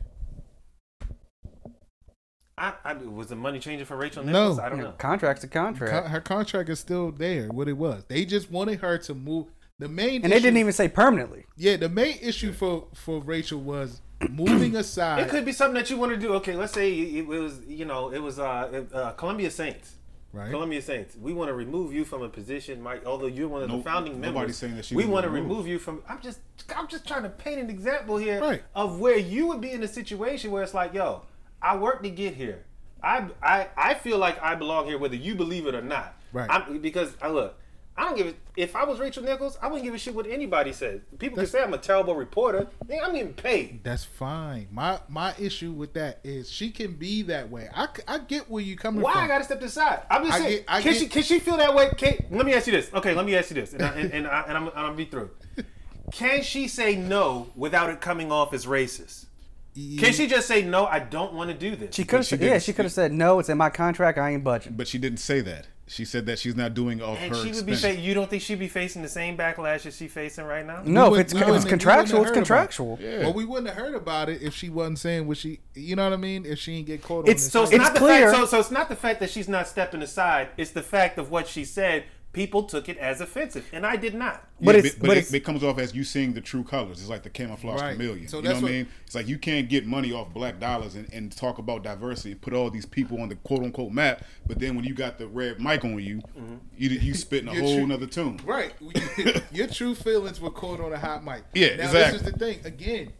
D: I, I was the money changing for Rachel Nichols? No. I don't
B: You
D: know.
B: know, contract's a contract.
A: Co- her contract is still there. What it was. They just wanted her to move. The main
B: and they didn't even say permanently.
A: Yeah, the main issue for for Rachel was moving *clears throat* aside.
D: It could be something that you want to do. Okay, let's say it, was, you know, it was uh, uh, Columbia Saints.
A: right.
D: Columbia Saints. We want to remove you from a position, Mike. Although you're one of
C: No-
D: the founding members,
C: nobody's saying that she
D: we want to
C: removed.
D: remove you from. I'm just, I'm just trying to paint an example here
A: Right.
D: of where you would be in a situation where it's like, yo, I worked to get here. I, I, I feel like I belong here, whether you believe it or not.
A: Right.
D: I'm, because I look. I don't give a If I was Rachel Nichols, I wouldn't give a shit what anybody says. People can say I'm a terrible reporter. Nigga, I'm getting paid.
A: That's fine. My my issue with that is she can be that way. I, I get where you coming
D: Why
A: from.
D: Why I gotta step aside? I'm just
A: I
D: saying.
A: get- I
D: can
A: get-
D: she can she feel that way? Can, let me ask you this. Okay, let me ask you this, and I, and, and, I, and I'm, I'm gonna be through. *laughs* Can she say no without it coming off as racist? Can she just say no? I don't want to do this.
B: She could have said, yeah, she could have said no. It's in my contract. I ain't budging.
C: But she didn't say that. She said that she's not doing off
D: and
C: her
D: she would be.
C: expense.
D: Fa- you don't think she'd be facing the same backlash as she facing right now?
B: No,
A: We
B: if it's,
A: wouldn't-
B: if
A: we
B: it's
A: wouldn't-
B: contractual, it's
A: wouldn't have heard about
B: contractual.
C: Yeah.
A: Well, we wouldn't have heard about it if she wasn't saying what she. You know what I mean? If she didn't get caught on
B: It's-
A: this.
D: So it's,
B: It's
D: not the
B: clear-
D: fact. So, so it's not the fact that she's not stepping aside. It's the fact of what she said. People took it as offensive, and I did not.
B: But
C: Yeah,
B: it's-
C: but,
B: but
C: but
B: it's-
C: it, it comes off as you seeing the true colors. It's like the camouflage
A: Right.
C: chameleon.
A: So
C: you know
A: that's
C: what, I mean? It's like you can't get money off black dollars and, and talk about diversity, and put all these people on the quote unquote map, but then when you got the red mic on you, mm-hmm. you you spitting a whole
A: true-
C: nother tune.
A: Right. *laughs* Your true feelings were caught on a hot mic.
C: Yeah,
A: now,
C: exactly.
A: This is the thing. Again,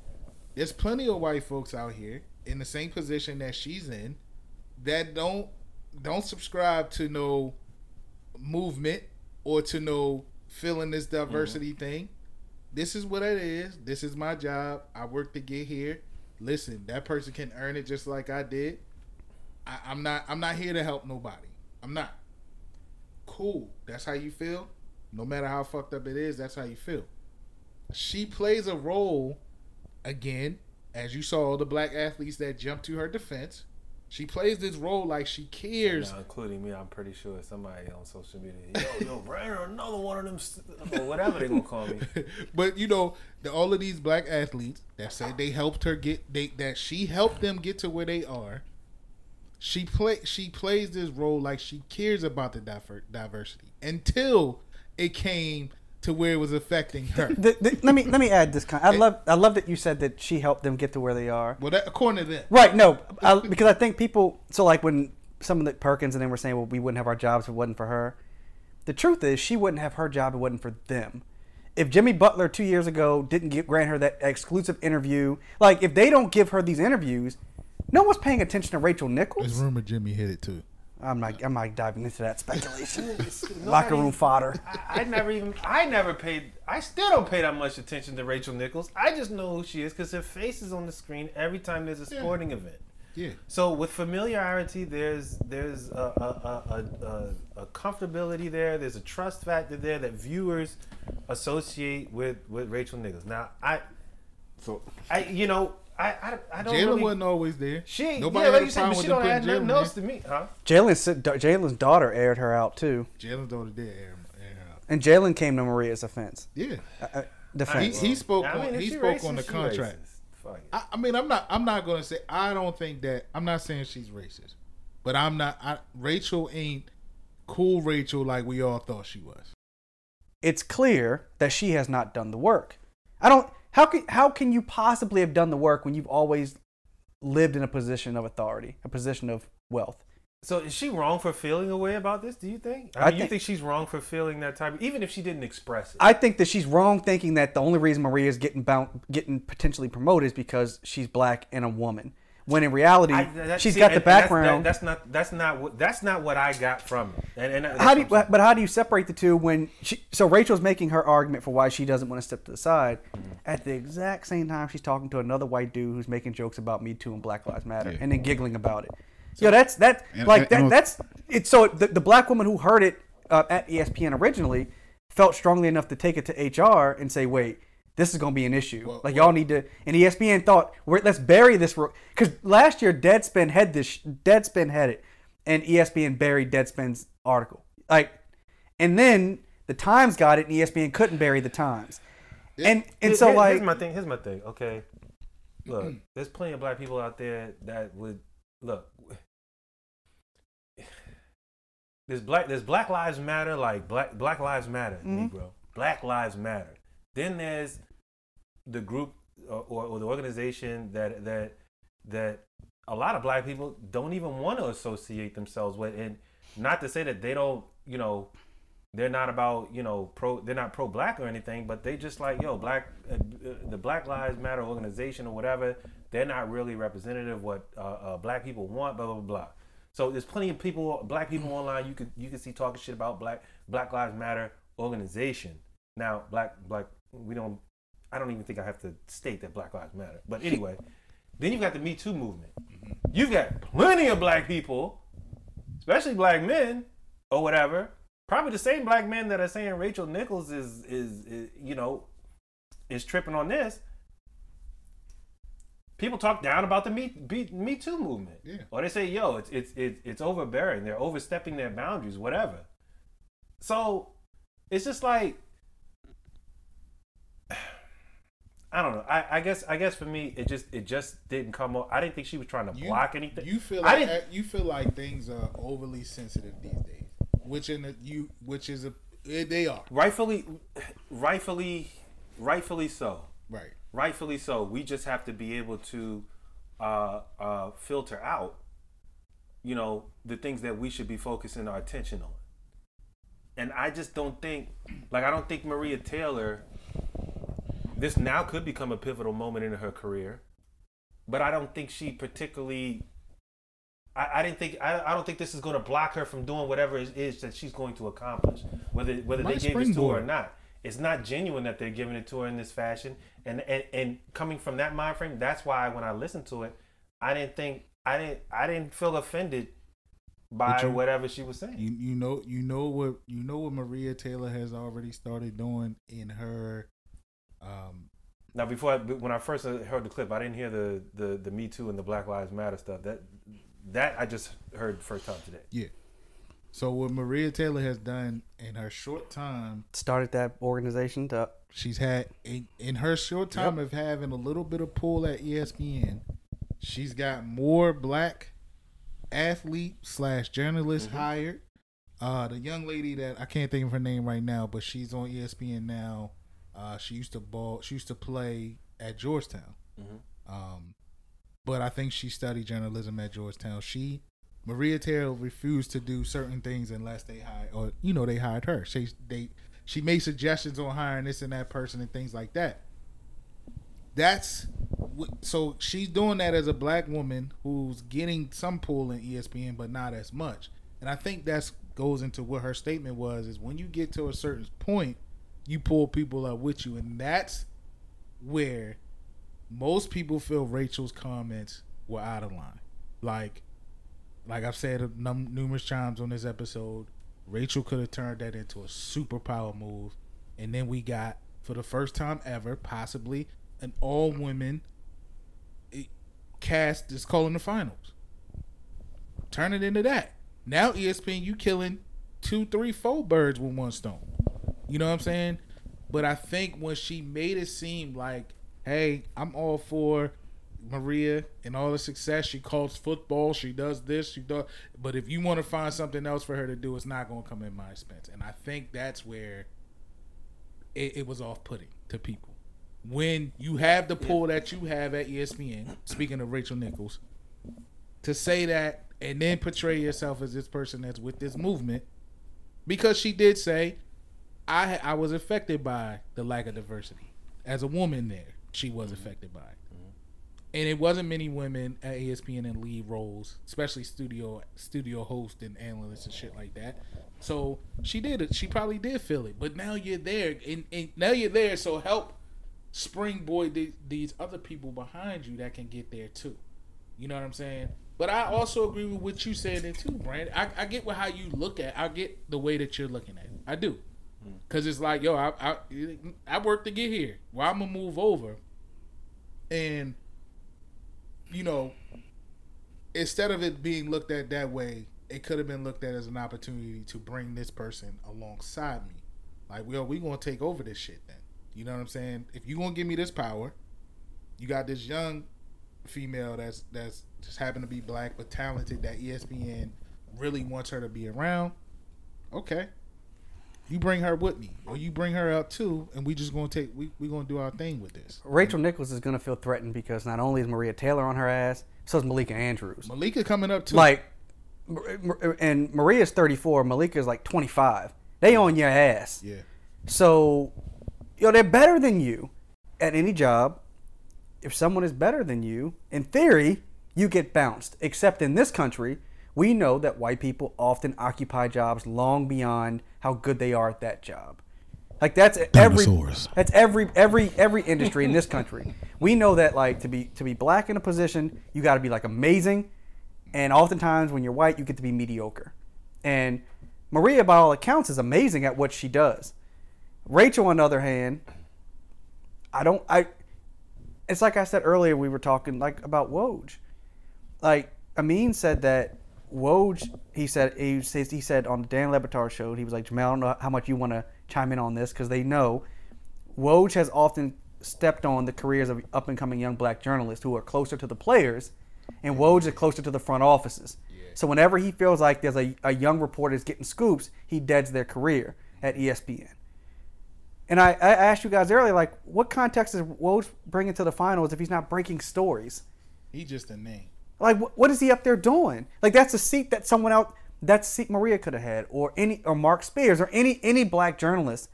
A: there's plenty of white folks out here in the same position that she's in that don't don't subscribe to no movement or to no feeling this diversity
C: Mm-hmm.
A: thing. This is what it is. This is my job. I work to get here. Listen, that person can earn it just like I did. I, I'm not. I'm not here to help nobody. I'm not cool. That's how you feel. No matter how fucked up it is, that's how you feel. She plays a role again, as you saw the black athletes that jumped to her defense. She plays this role like she cares.
D: Including me, I'm pretty sure somebody on social media, yo, yo, *laughs* Brandon, another one of them, or whatever they gonna call me. *laughs*
A: but you know, the, all of these black athletes that said they helped her get they that she helped them get to where they are. She play she plays this role like she cares about the diver, diversity until it came to where it was affecting her.
B: The- the- let me let me add this. Con- I eh. love I love that you said that she helped them get to where they are.
A: well, that, according to them,
B: Right? No, I, because I think people. So like when some of the Perkins and then were saying, well, we wouldn't have our jobs if it wasn't for her. The truth is, she wouldn't have her job if it wasn't for them. If Jimmy Butler two years ago didn't give, grant her that exclusive interview, like if they don't give her these interviews, no one's paying attention to Rachel Nichols.
A: it's rumored Jimmy hit it too.
B: I'm not. I'm not diving into that speculation. *laughs* Locker room fodder.
D: I, I never even, I never paid, I still don't pay that much attention to Rachel Nichols. I just know who she is because her face is on the screen every time there's a sporting event.
A: Yeah,
D: So with familiarity, there's there's a, a, a, a, a comfortability there. There's a trust factor there that viewers associate with with Rachel Nichols. Now, I,
C: So
D: I, you know, I, I, I don't
A: Jalen
D: really.
A: wasn't always there.
D: She, ain't-
A: Nobody
D: yeah,
A: had
D: like
A: a
D: you said,
A: problem
D: but
A: with
D: she don't add
A: putting
D: nothing
A: Jalen
D: else to me, huh?
B: Jalen Jalen's daughter aired her out too,
A: Jalen's daughter did air, air her out.
B: and Jalen came to Maria's offense.
A: Yeah,
B: Uh, uh,
A: he,
B: defense.
A: he spoke
D: I mean,
A: on he spoke
D: racist,
A: on the contract.
D: Fuck it.
A: I, I mean, I'm not. I'm not gonna say. I don't think that. I'm not saying she's racist, but I'm not. I, Rachel ain't cool. Rachel like we all thought she was.
B: it's clear that she has not done the work. I don't. How can how can you possibly have done the work when you've always lived in a position of authority, a position of wealth?
D: So is she wrong for feeling a way about this? Do you think? I,
B: I
D: mean, you
B: think-
D: think she's wrong for feeling that type, even if she didn't express it.
B: I think that she's wrong thinking that the only reason Maria is getting bound, getting potentially promoted is because she's black and a woman. When in reality,
D: I- that-
B: she's
D: see,
B: got the
D: and that's-
B: background.
D: that- That's, not. That's not what. That's not what I got from it. And, and
B: how do you,
D: that's what I'm
B: but how do you separate the two when she, so Rachel's making her argument for why she doesn't want to step to the side
C: Mm-hmm.
B: at the exact same time she's talking to another white dude who's making jokes about Me Too and Black Lives Matter
C: Yeah.
B: and then giggling about it. Yo, that's that
C: And-
B: like
C: and-
B: that
C: and-
B: that's it's so the, the black woman who heard it uh, at ESPN originally felt strongly enough to take it to HR and say, wait. This is gonna be an issue.
A: Well-
B: like y'all need to, and ESPN thought, We're, let's bury this because last year Deadspin had this. Deadspin had it, and ESPN buried Deadspin's article. Like, and then the Times got it, and ESPN couldn't bury the Times. And and
D: Here-
B: so
D: here-
B: like
D: here's my thing. Here's my thing. Okay, look, *clears throat* there's plenty of black people out there that would look. *sighs* There's black. There's Black Lives Matter. Like black Black Lives Matter,
B: Mhm.
D: Negro. Black Lives Matter. Then there's the group or, or, or the organization that that that a lot of black people don't even want to associate themselves with, and not to say that they don't, you know, they're not about you know pro they're not pro black or anything but they just like yo black uh, uh, the black lives matter organization or whatever they're not really representative what uh, uh, black people want blah blah blah blah. So there's plenty of people black people online you could you can see talking shit about black black lives matter organization. Now black black we don't i don't even think i have to state that black lives matter but anyway *laughs* then you've got the me too movement mm-hmm. you've got plenty of black people especially black men or whatever. Probably the same black men that are saying Rachel Nichols is is, is you know is tripping on this. People talk down about the Me, Be- Me Too movement,
A: Yeah.
D: or they say, "Yo, it's it's it's, it's overbearing. They're overstepping their boundaries, whatever." So it's just like I don't know. I, I guess I guess for me, it just it just didn't come up. I didn't think she was trying to
A: You-
D: block anything.
A: You feel like you feel like things are overly sensitive these days, which in the, you which is a eh, they are
D: rightfully rightfully rightfully so
A: right.
D: rightfully so we just have to be able to uh, uh, filter out you know the things that we should be focusing our attention on and i just don't think like i don't think maria taylor this now could become a pivotal moment in her career but i don't think she particularly I, I didn't think I, I don't think this is going to block her from doing whatever it is that she's going to accomplish whether whether
A: Might
D: they gave this to her or not. It's not genuine that they're giving it to her in this fashion and and, and coming from that mind frame that's why when i listened to it i didn't think i didn't i didn't feel offended by
A: you-
D: whatever she was saying.
A: You you know you know what you know what Maria Taylor has already started doing in her um
D: now before I, when i first heard the clip i didn't hear the the the me too and the black lives matter stuff that that i just heard first time today
A: yeah. So what Maria Taylor has done in her short time,
B: started that organization to
A: she's had in, in her short time of having a little bit of pull at ESPN, she's got more black athlete slash journalists hired. Uh, the young lady that I can't think of her name right now, but she's on ESPN now. Uh, she used to ball. She used to play at Georgetown. Um, but I think she studied journalism at Georgetown. She Maria Taylor refused to do certain things unless they hired, or you know, they hired her. She they she made suggestions on hiring this and that person and things like that. That's so she's doing that as a black woman who's getting some pull in ESPN, but not as much. And I think that's goes into what her statement was: is when you get to a certain point, you pull people up with you, and that's where most people feel Rachel's comments were out of line. Like, like I've said num- numerous times on this episode, Rachel could have turned that into a superpower move, and then we got for the first time ever, possibly an all women eh, cast that's calling the finals. Turn it into that. Now ESPN, you killing two, three, four birds with one stone. You know what I'm saying? But I think when she made it seem like, hey, I'm all for Maria and all the success. She calls football. She does this. She does. But if you want to find something else for her to do, it's not going to come at my expense. And I think that's where it, it was off putting to people. when you have the pull that you have at ESPN, speaking of Rachel Nichols, to say that and then portray yourself as this person that's with this movement, because she did say, I I was affected by the lack of diversity as a woman. There, she was mm-hmm. affected by it, mm-hmm. and it wasn't many women at ESPN in lead roles, especially studio studio host and analysts and shit like that. So she did it. She probably did feel it, but now you're there, and, and now you're there. So help springboard the, these other people behind you that can get there too. You know what I'm saying? But I also agree with what you said there too, Brandon. I, I get what how you look at. I get the way that you're looking at it. I do, Mm. because it's like, yo, I, I I worked to get here. Well, I'm gonna move over, and you know, instead of it being looked at that way, it could have been looked at as an opportunity to bring this person alongside me. Like, well, we gonna take over this shit then. You know what I'm saying? If you gonna give me this power, you got this young female that's that's just happen to be black but talented that ESPN really wants her to be around. Okay. You bring her with me, or you bring her out too, and we just gonna take we we gonna do our thing with this.
B: Rachel Nichols is going to feel threatened because not only is Maria Taylor on her ass, so is Malika Andrews.
A: Malika coming up too.
B: Like, and Maria's 34, Malika's like 25. They on your ass.
A: yeah,
B: So, you know, they're better than you at any job. If someone is better than you, in theory, you get bounced. Except in this country, we know that white people often occupy jobs long beyond how good they are at that job. Like that's every that's every every every industry in this country. We know that like to be to be black in a position, you got to be like amazing, and oftentimes when you're white, you get to be mediocre. And Maria, by all accounts, is amazing at what she does. Rachel, on the other hand, I don't. I. It's like I said earlier. We were talking like about Woj. Like Amin said that Woj. He said he says he said on the Dan Le Batard show. He was like Jemele. I don't know how much you want to chime in on this because they know Woj has often stepped on the careers of up and coming young black journalists who are closer to the players, and Woj is closer to the front offices. So whenever he feels like there's a, a young reporter is getting scoops, he deads their career at ESPN. And I, I asked you guys earlier, like, what context is Woj bringing to the finals if he's not breaking stories?
A: He's just a name.
B: Like, wh- what is he up there doing? Like, that's a seat that someone else, that's a seat Maria could have had, or any, or Marc Spears, or any any black journalist.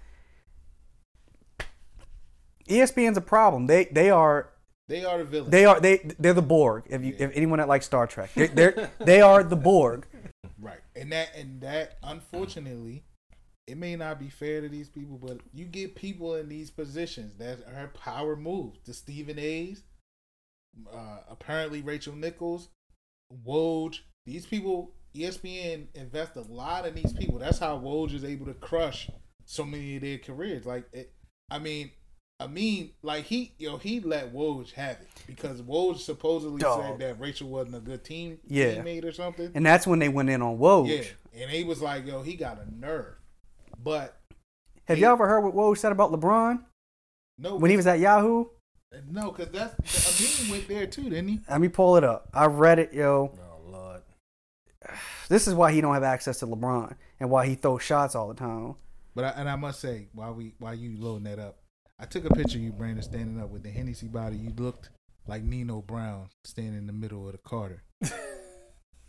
B: ESPN's a problem. They they are
A: They are the villain.
B: they are they they're the Borg. If you if anyone that likes Star Trek, they're, they're they are the Borg. *laughs*
A: Right. And that and that unfortunately, it may not be fair to these people, but you get people in these positions that are power moves. The Stephen A's, uh, apparently Rachel Nichols, Woj. These people, ESPN invest a lot in these people. That's how Woj is able to crush so many of their careers. Like, it, I mean, I mean, like he, yo, he let Woj have it because Woj supposedly
B: Dog.
A: said that Rachel wasn't a good team
B: Yeah.
A: teammate or something.
B: And that's when they went in on Woj.
A: Yeah, and he was like, "Yo, he got a nerve." But
B: Have y'all ever heard what Woj said about LeBron
A: no,
B: when he was at Yahoo?
A: No, because that's Amin went there too, didn't he?
B: Let me pull it up. I read it, yo.
D: Oh Lord. *sighs*
B: This is why he don't have access to LeBron and why he throws shots all the time.
A: But I, and I must say, while we while you loading that up, I took a picture of you, Brandon, standing up with the Hennessy body. You looked like Nino Brown standing in the middle of the Carter. *laughs*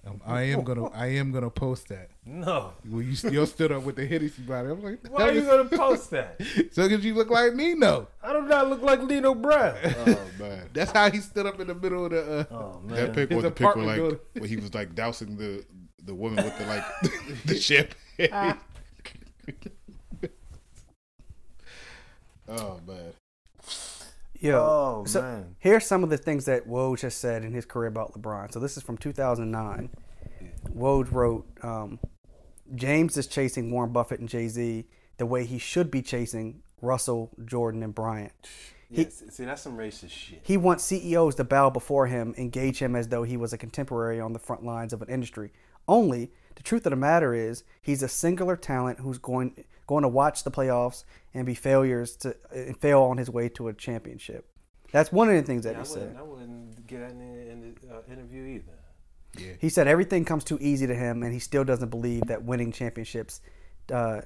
A: um, I am gonna I am gonna post that.
D: No.
A: Well, you still stood up with the Hennessy body. I'm like,
D: Why are you gonna post that? *laughs*
A: So because you look like Nino.
D: I do not look like Nino Brown.
C: Oh man.
A: That's how he stood up in the middle of the. Uh,
D: Oh man.
C: That pic was the pic where like
A: building.
C: where he was like dousing the the woman with the like *laughs* *laughs* the champagne. oh man.
B: Yo,
D: Oh
B: so
D: man.
B: here's some of the things that Woj has said in his career about LeBron. So this is from 2009. Woj wrote, um, "James is chasing Warren Buffett and Jay Z the way he should be chasing Russell, Jordan, and Bryant.
D: Yeah, see, see, that's some racist shit.
B: He wants CEOs to bow before him, engage him as though he was a contemporary on the front lines of an industry. Only the truth of the matter is, he's a singular talent who's going going to watch the playoffs and be failures to and fail on his way to a championship. That's one of the things that
D: Yeah, I
B: he said.
D: I wouldn't get that in, in the uh, interview either. Yeah.
B: He said everything comes too easy to him, and he still doesn't believe that winning championships, uh,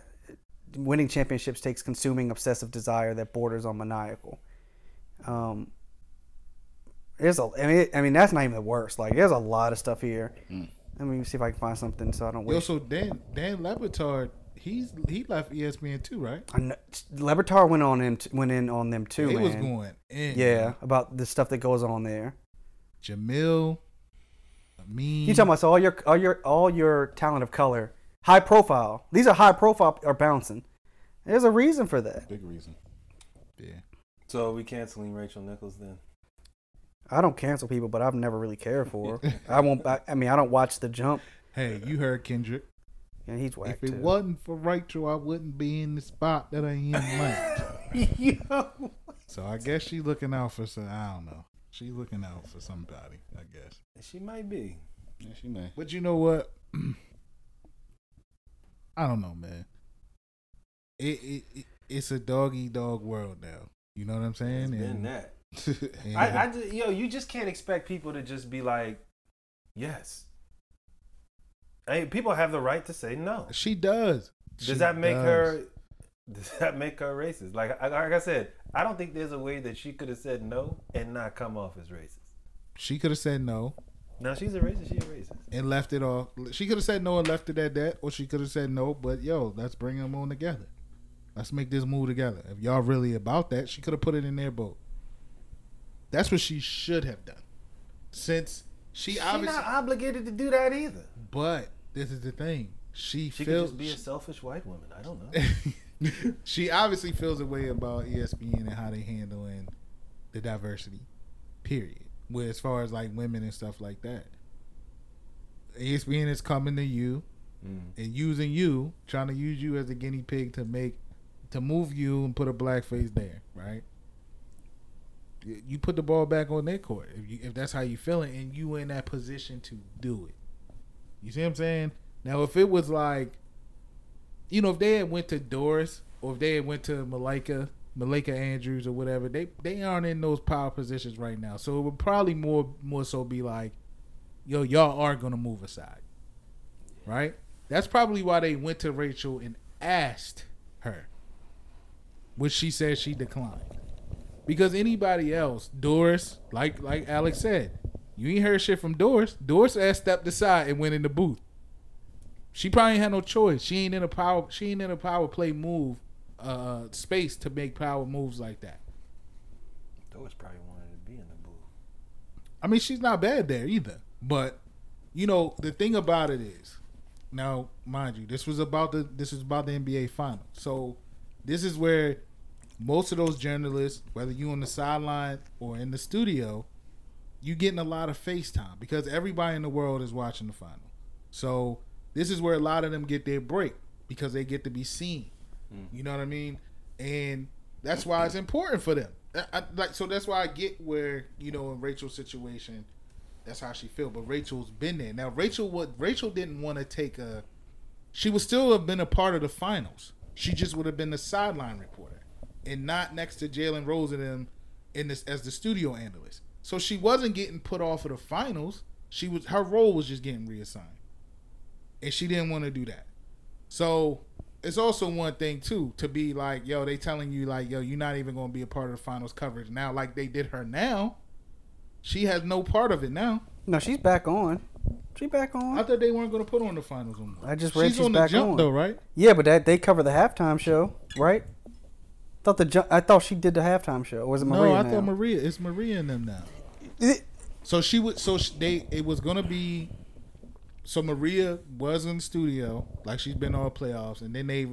B: winning championships takes consuming obsessive desire that borders on maniacal. Um, there's a. I mean, I mean that's not even the worst. Like, there's a lot of stuff here.
C: Mm.
B: Let me see if I can find something so I don't
A: Yo,
B: waste.
A: so Dan Dan Le Batard, he's he left ESPN too, right?
B: I know, Le Batard went on him. T- went in on them too.
A: he was going in.
B: Yeah, about the stuff that goes on there.
A: Jemele, me.
B: You talking about so all your all your all your talent of color, high profile. These are high profile are bouncing. There's a reason for that.
C: Big reason.
A: Yeah.
D: So are we canceling Rachel Nichols then?
B: I don't cancel people, but I've never really cared for. her. *laughs* I won't. I, I mean, I don't watch the jump,
A: Hey, you heard Kendrick.
B: And he's whack
A: if it
B: too.
A: wasn't for Rachel, I wouldn't be in the spot that I am now. *laughs* so I guess she's looking out for some. I don't know. She's looking out for somebody. I guess.
D: She might be.
C: Yeah, she may.
A: But you know what? *clears throat* I don't know, man. It, it, it it's a dog eat dog world now. You know what I'm saying?
D: It's been that. *laughs*
A: and-
D: I, I just, yo, you just can't expect people to just be like, yes. Hey, people have the right to say no.
A: she does.
D: Does
A: She
D: that make
A: does.
D: her? *laughs* Does that make her racist? Like, like I said, I don't think there's a way that she could have said no and not come off as racist.
A: She could have said no
D: Now she's a racist. She's a racist.
A: and left it off. She could have said no and left it at that, or she could have said no. But yo, let's bring them on together. Let's make this move together. If y'all really about that, she could have put it in their boat. That's what she should have done. Since she
D: She's
A: obviously,
D: not obligated to do that either.
A: but this is the thing. She,
D: She
A: feels
D: could just be a selfish white woman. I don't know. *laughs*
A: she obviously feels a way about ESPN and how they handling the diversity. Period. With as far as like women and stuff like that. ESPN is coming to you
D: Mm.
A: and using you, trying to use you as a guinea pig to make to move you and put a blackface there, right? You you put the ball back on their court if you if that's how you feeling and you in that position to do it. You see what I'm saying? Now if it was like you know, if they had went to Doris or if they had went to Malika, Malika Andrews or whatever, they they aren't in those power positions right now. So it would probably more more so be like, yo, y'all are gonna move aside, right? That's probably why they went to Rachel and asked her, which she said she declined. Because anybody else, Doris, like like Alex said, you ain't heard shit from Doris. Doris ass stepped aside and went in the booth. She probably ain't had no choice. She ain't in a power. She ain't in a power play move uh, space to make power moves like that.
D: Doris probably wanted to be in the booth.
A: I mean, she's not bad there either. But you know, the thing about it is, now mind you, this was about the this was about the NBA final. So this is where most of those journalists, whether you on the sideline or in the studio, you getting a lot of FaceTime because everybody in the world is watching the final. So this is where a lot of them get their break because they get to be seen. Mm. You know what I mean? And that's why it's important for them. I, I- like so that's why I get where you know in Rachel's situation, that's how she feel. But Rachel's been there now. Rachel what Rachel didn't want to take a. She would still have been a part of the finals. She just would have been the sideline reporter and not next to Jalen Rose and them in this as the studio analyst. So she wasn't getting put off of the finals. She was her role was just getting reassigned, and she didn't want to do that. So it's also one thing too to be like, yo, they telling you like, yo, you're not even gonna be a part of the finals coverage now, like they did her now. She has no part of it now.
B: No, she's back on. She back on.
A: I thought they weren't gonna put on the finals anymore.
B: I just read she's
A: on the
B: back
A: jump
B: on.
A: though, right?
B: Yeah, but that they cover the halftime show, right? Thought the ju- I thought she did the halftime show. Or was it Maria?
A: no, I
B: now?
A: thought Maria. It's Maria and them now.
B: It-
A: So she would. So sh- they. It was gonna be. So Maria was in the studio, like she's been all playoffs, and then they,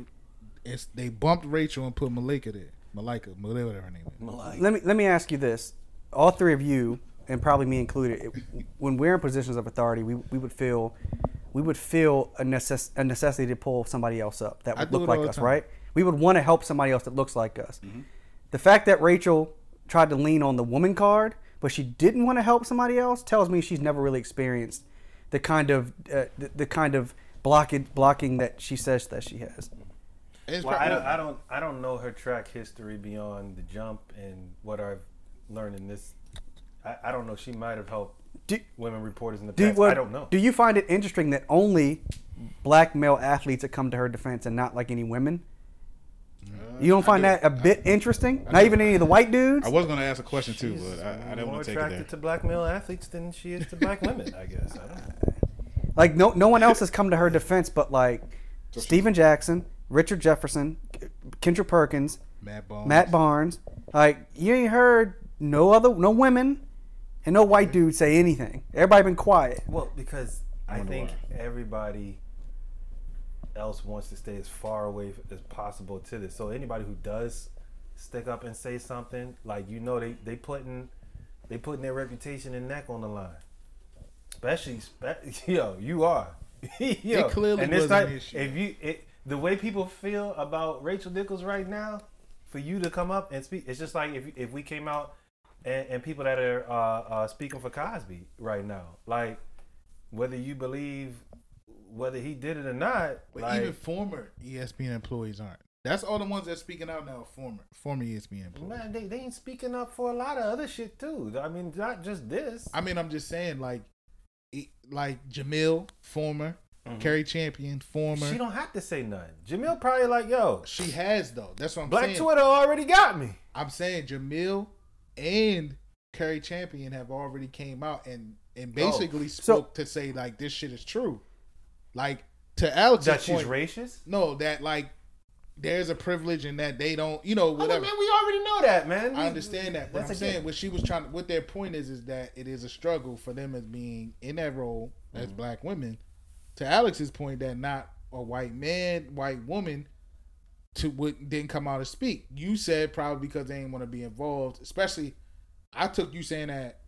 A: it's, they bumped Rachel and put Malika there. Malika, Malika, whatever her name is.
D: Malika.
B: let me let me ask you this: all three of you, and probably me included, it, when we're in positions of authority, we, we would feel we would feel a, necess- a necessity to pull somebody else up that would look like us,
A: time.
B: right? We would want to help somebody else that looks like us. Mm-hmm. The fact that Rachel tried to lean on the woman card, but she didn't want to help somebody else, tells me she's never really experienced the kind of uh, the, the kind of blocking blocking that she says that she has.
A: It's
D: Well, I don't, I don't, I don't know her track history beyond the jump and what I've learned in this. I, I don't know. She might have helped
B: Do,
D: women reporters in the
B: do,
D: past.
B: what-
D: I don't know.
B: Do you find it interesting that only black male athletes have come to her defense and not like any women? You don't find that a bit interesting? Not even any of the white dudes.
C: I was gonna ask a question too,
D: She's
C: but I, I didn't
D: more
C: want to take it
D: attracted to black male athletes than she is to black women. I guess. I don't know.
B: Like no, no one else has come to her defense, but like Stephen Jackson, Richard Jefferson, Kendrick Perkins,
A: Matt Barnes.
B: Matt Barnes. Like you ain't heard no other, no women, and no white mm-hmm. dudes say anything. Everybody been quiet.
D: Well, because I
C: wonder
D: think everybody else wants to stay as far away as possible to this. So anybody who does stick up and say something, like you know, they they putting they putting their reputation and neck on the line. Especially, spe- *laughs* yo, you are. *laughs* yo,
A: It clearly
D: and this
A: was an
D: type,
A: issue.
D: if you it, the way people feel about Rachel Nichols right now, for you to come up and speak, it's just like if if we came out and, and people that are uh, uh, speaking for Cosby right now, like whether you believe whether he did it or not,
A: But
D: like,
A: even former ESPN employees aren't. That's all the ones that's speaking out now. Former, former ESPN employees.
D: man, they, they ain't speaking up for a lot of other shit too. I mean, not just this.
A: I mean, I'm just saying, like, like Jemele, former, Cari Champion, former.
D: Mm-hmm. She don't have to say nothing. Jemele probably like, yo,
A: She has though. That's what I'm
D: Black
A: saying.
D: Twitter already got me.
A: I'm saying Jemele and Cari Champion have already came out and and
D: Oh.
A: basically spoke to say like this shit is true. Like to Alex's
D: That she's
A: point,
D: racist.
A: no, that like there's a privilege and that they don't, you know,
D: Oh,
A: whatever.
D: man, we already know that, man.
A: I understand that, but
D: that's
A: I'm saying
D: given.
A: what she was trying. To, What their point is is that it is a struggle for them as being in that role as
D: Mm-hmm.
A: black women. To Alex's point, that not a white man, white woman, to would didn't come out to speak. You said probably because they didn't want to be involved. Especially, I took you saying that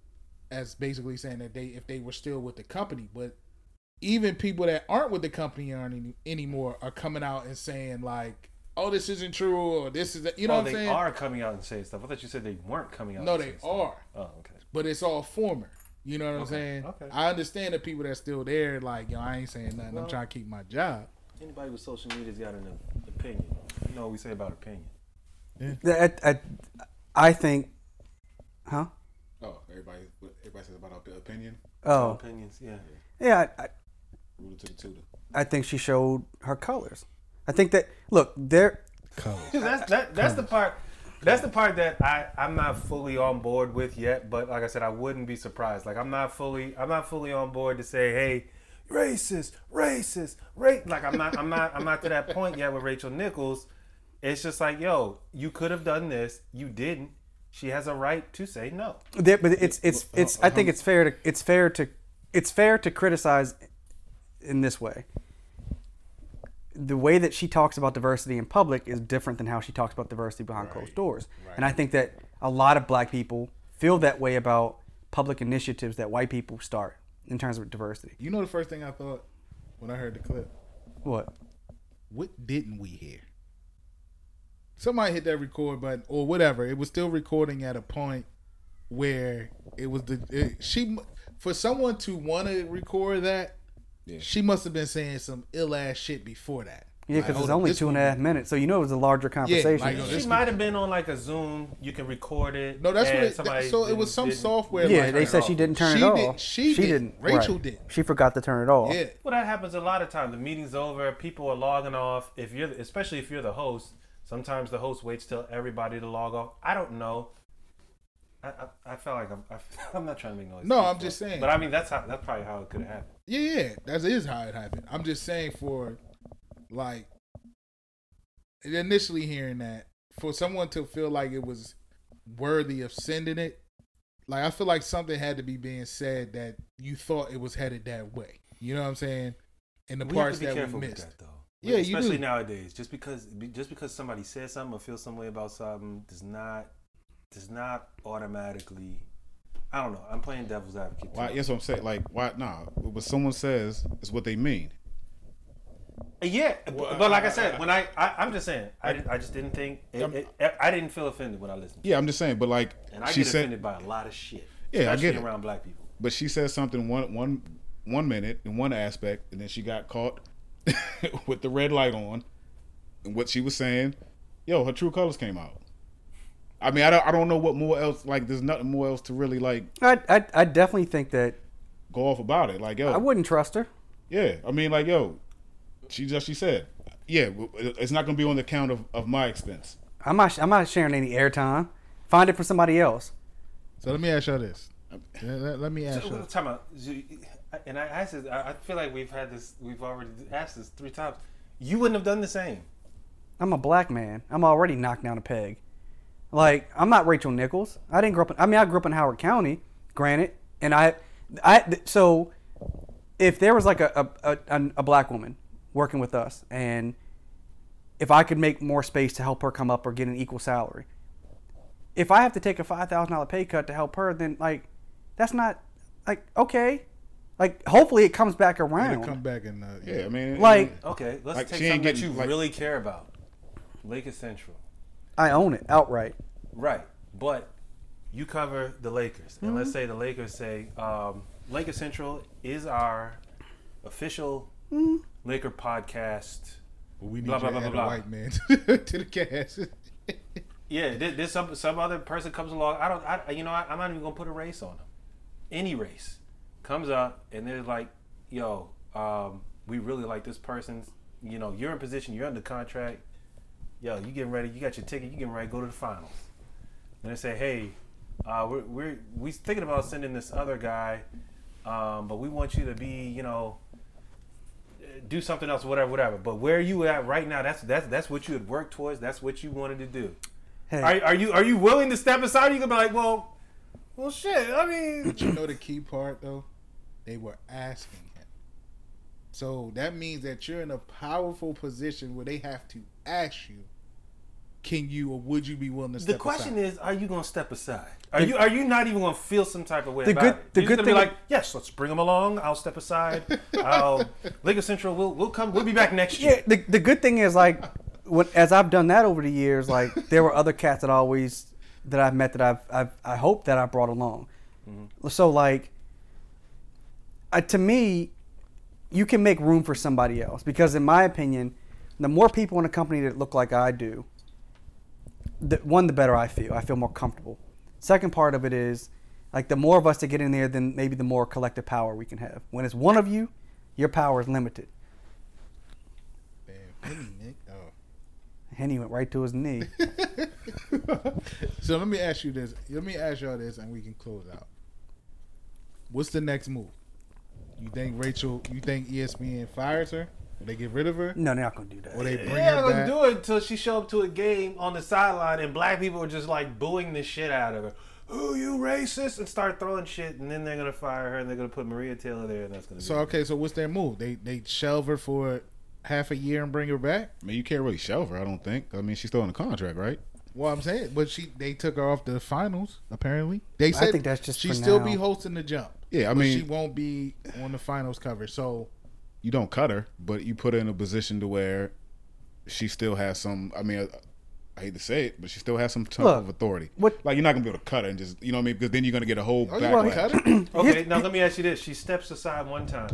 A: as basically saying that they if they were still with the company, but even people that aren't with the company aren't any, anymore are coming out and saying like, "Oh, this isn't true," or "This is," you know
D: oh,
A: what I'm
D: they
A: saying?
D: are coming out and saying stuff. I thought you said they weren't coming out.
A: No,
D: and
A: they
D: saying stuff.
A: are,
D: Oh, okay.
A: but it's all former. You know what I'm saying?
D: okay.
A: I understand the people that's still there, like, yo, I ain't saying nothing.
D: Well-
A: I'm trying to keep my job.
D: Anybody with social media's got an opinion. You know what we say about opinion.
B: I, I, I think, huh?
C: Oh, everybody, everybody says about our opinion.
B: Oh,
D: Opinions, yeah.
B: yeah. I, I,
C: Rooted to the tutor.
B: I think she showed her colors. I think that look, there.
A: Colors.
D: that's that, that's the part. That's the part that I I'm not fully on board with yet. But like I said, I wouldn't be surprised. Like I'm not fully I'm not fully on board to say, hey, racist, racist, rate. Like I'm not I'm not I'm not to that point yet with Rachel Nichols. It's just like, yo, you could have done this, you didn't. She has a right to say no.
B: There, but it's it's it's. I think uh-huh. it's fair to it's fair to it's fair to criticize in this way. The way that she talks about diversity in public is different than how she talks about diversity behind closed doors. And I think that a lot of black people feel that way about public initiatives that white people start in terms of diversity.
A: You know the first thing I thought when I heard the clip?
B: What?
A: What didn't we hear? Somebody hit that record button or whatever. It was still recording at a point where it was the it, she for someone to want to record that.
C: Yeah.
A: She must have been saying some ill ass shit before that.
B: Yeah, because
A: Like,
B: it's only
A: this
B: two and a
A: one-
B: half minutes, so you know it was a larger conversation.
A: like, oh, this-
D: She might have been on like a Zoom. You can record it.
A: No, that's what it.
D: somebody
A: so it was some
D: didn't-
A: software.
B: yeah,
A: like
B: they
A: that.
B: said she didn't turn
A: She
B: it
A: did-
B: off.
A: she did.
B: didn't.
A: Rachel
B: right.
A: did.
B: She forgot to turn it off.
A: Yeah,
D: Well, that happens a lot of times. The meeting's over, people are logging off. If you're, especially if you're the host, sometimes the host waits till everybody to log off. I don't know. I, I, I felt like I'm, I, *laughs* I'm not trying to make noise.
A: No, I'm just saying.
D: But I mean, that's how that's probably how it could have happened.
A: Yeah, yeah. That is how it happened. I'm just saying for like initially hearing that for someone to feel like it was worthy of sending it. Like I feel like something had to be being said that you thought it was headed that way. You know what I'm saying? And the
D: we
A: parts
D: to be
A: that we missed.
D: that, though.
A: Yeah, you
D: especially nowadays. Just because just because somebody says something or feels some way about something does not does not automatically. I don't know. I'm playing devil's advocate. too.
C: Why? That's what I'm saying. Like, why? Nah. What someone says is what they mean.
D: Uh, yeah, but, but like I said, when I, I I'm just saying, I, didn't- I just didn't think it, it, I didn't feel offended when I listened.
C: Yeah, I'm just saying. But like,
D: And I
C: she
D: get
C: said,
D: offended by a lot of shit.
C: Yeah, I get it.
D: around black people.
C: but she says something one one one minute in one aspect, and then she got caught *laughs* with the red light on, and what she was saying, yo, her true colors came out. I mean, I don't, I don't know what more else. Like, there's nothing more else to really like
B: I, I, I definitely think that
C: go off about it. Like, yo,
B: I wouldn't trust her.
C: yeah. I mean, like, yo, she just she said, Yeah, it's not going to be on the account of, of my expense.
B: I'm not. I'm not sharing any airtime. Find it for somebody else.
A: So let me ask y'all this. Let, let- let me ask
D: So,
A: y'all.
D: time out. You- And I asked this. I I feel like we've had this. We've already asked this three times. You wouldn't have done the same.
B: I'm a black man. I'm already knocked down a peg. Like I'm not Rachel Nichols. I didn't grow up. In, I mean, I grew up in Howard County, granted, and I, I so if there was like a a, a, a black woman working with us, and if I could make more space to help her come up or get an equal salary, if I have to take a five thousand dollar pay cut to help her, then like that's not like okay. Like hopefully it comes back
A: It'll
B: around.
A: come back and uh,
C: Yeah, I mean,
B: Like-
D: Okay, let's
C: Like,
D: take
C: she ain't
D: something that you
C: like-
D: really care about. Lakers Central.
B: I own it outright.
D: Right, but you cover the Lakers, and
B: Mm-hmm.
D: let's say the Lakers say um, Lakers Central is our official
B: Mm-hmm.
D: Laker podcast.
A: we need
D: Blah,
A: you
D: blah,
A: to
D: blah,
A: add
D: blah,
A: a
D: blah.
A: white man *laughs* to the cast. *laughs*
D: Yeah, there- there's some some other person comes along. I don't, I, you know, I, I'm not even gonna put a race on them. Any race comes up, and they're like, "Yo, um, we really like this person's. You know, you're in position. You're under contract. Yo, you getting ready? You got your ticket. You getting ready to go to the finals." And they say, "Hey, uh, we're we're we thinking about sending this other guy, um, but we want you to be, you know." Do something else, whatever, whatever. But where you at right now? That's that's that's what you had worked towards. That's what you wanted to do.
B: Hey,
D: Are, are you are you willing to step aside? Or you gonna be like, well, well, shit. I mean,
A: But you know the key part though, they were asking him. So that means that you're in a powerful position where they have to ask you, can you or would you be willing to step aside?
D: the question
A: aside?
D: is, are you gonna step aside? Are you are you not even gonna feel some type of way
B: The
D: about
B: good-
D: it?
B: the
D: You're
B: good thing-
D: be like, yes, let's bring them along. I'll step aside. I'll *laughs* Lakers Central. We'll we'll come. We'll be back next year.
B: Yeah,
D: year.
B: the, the good thing is like when as I've done that over the years, like *laughs* there were other cats that always that I've met that I've, I've I hope that I brought along. So like, uh, to me, you can make room for somebody else because in my opinion, the more people in a company that look like I do, the one the better I feel. I feel more comfortable. Second part of it is like the more of us that get in there, then maybe the more collective power we can have. When it's one of you, your power is limited.
A: Penny, Nick. Oh.
B: Henny went right to his knee. *laughs*
A: So let me ask you this. Let me ask y'all this, and we can close out. What's the next move? You think Rachel? You think ESPN fires her? Or they get rid of her?
B: No, they're not gonna do
A: Or
B: that.
A: they bring
D: They're
A: her
D: gonna
A: back?
D: do it until she show up to a game on the sideline and black people are just like booing the shit out of her. Who you racist? And start throwing shit, and then they're gonna fire her and they're gonna put Maria Taylor there, and that's gonna. Be.
A: So
D: be
A: okay, so what's their move? They they shelve her for half a year and bring her back.
C: I mean, you can't really shelve her. I don't think. I mean, she's still in the contract, right?
A: Well, I'm saying, but she they took her off the finals. Apparently, they said I
B: think that's just
A: she
B: for
A: still
B: now.
A: be hosting the jump.
C: Yeah, I
A: but
C: mean-
A: she won't be on the finals cover. So
C: You don't cut her, but you put her in a position to where she still has some. I mean, I, I hate to say it, but she still has some type
B: Look,
C: of authority.
B: what-
C: Like you're not gonna be able to cut her and just you know what I mean because then you're gonna get a whole
A: oh, you want
C: backlash.
A: cut her? *clears throat*
D: Okay, now let me ask you this: She steps aside one time.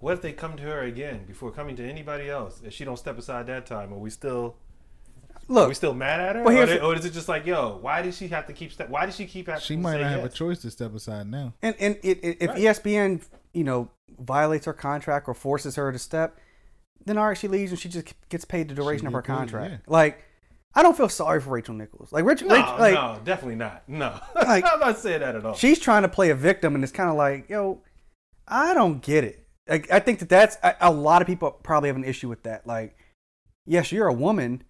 D: What if they come to her again before coming to anybody else? If she don't step aside that time, are we still are
B: Look,
D: we still mad at her?
B: Well,
D: or, they- or is it just like, yo, why does she have to keep step? Why does she keep having?
A: She
D: to
A: might
D: say
A: not have a choice to step aside now.
B: and and it, it, if
D: Right.
B: ESPN, you know, violates her contract or forces her to step, then all right, she leaves and she just gets paid the duration of her
A: paid,
B: contract.
A: yeah.
B: Like, I don't feel sorry for Rachel Nichols. Like Rachel,
D: No,
B: Rachel like
D: no, definitely not. No, *laughs*
B: Like-
D: I'm not saying that at all.
B: she's trying to play a victim, and it's kind of like, yo, I don't get it. Like, I think that that's a, a lot of people probably have an issue with that. Like, yes, you're a woman,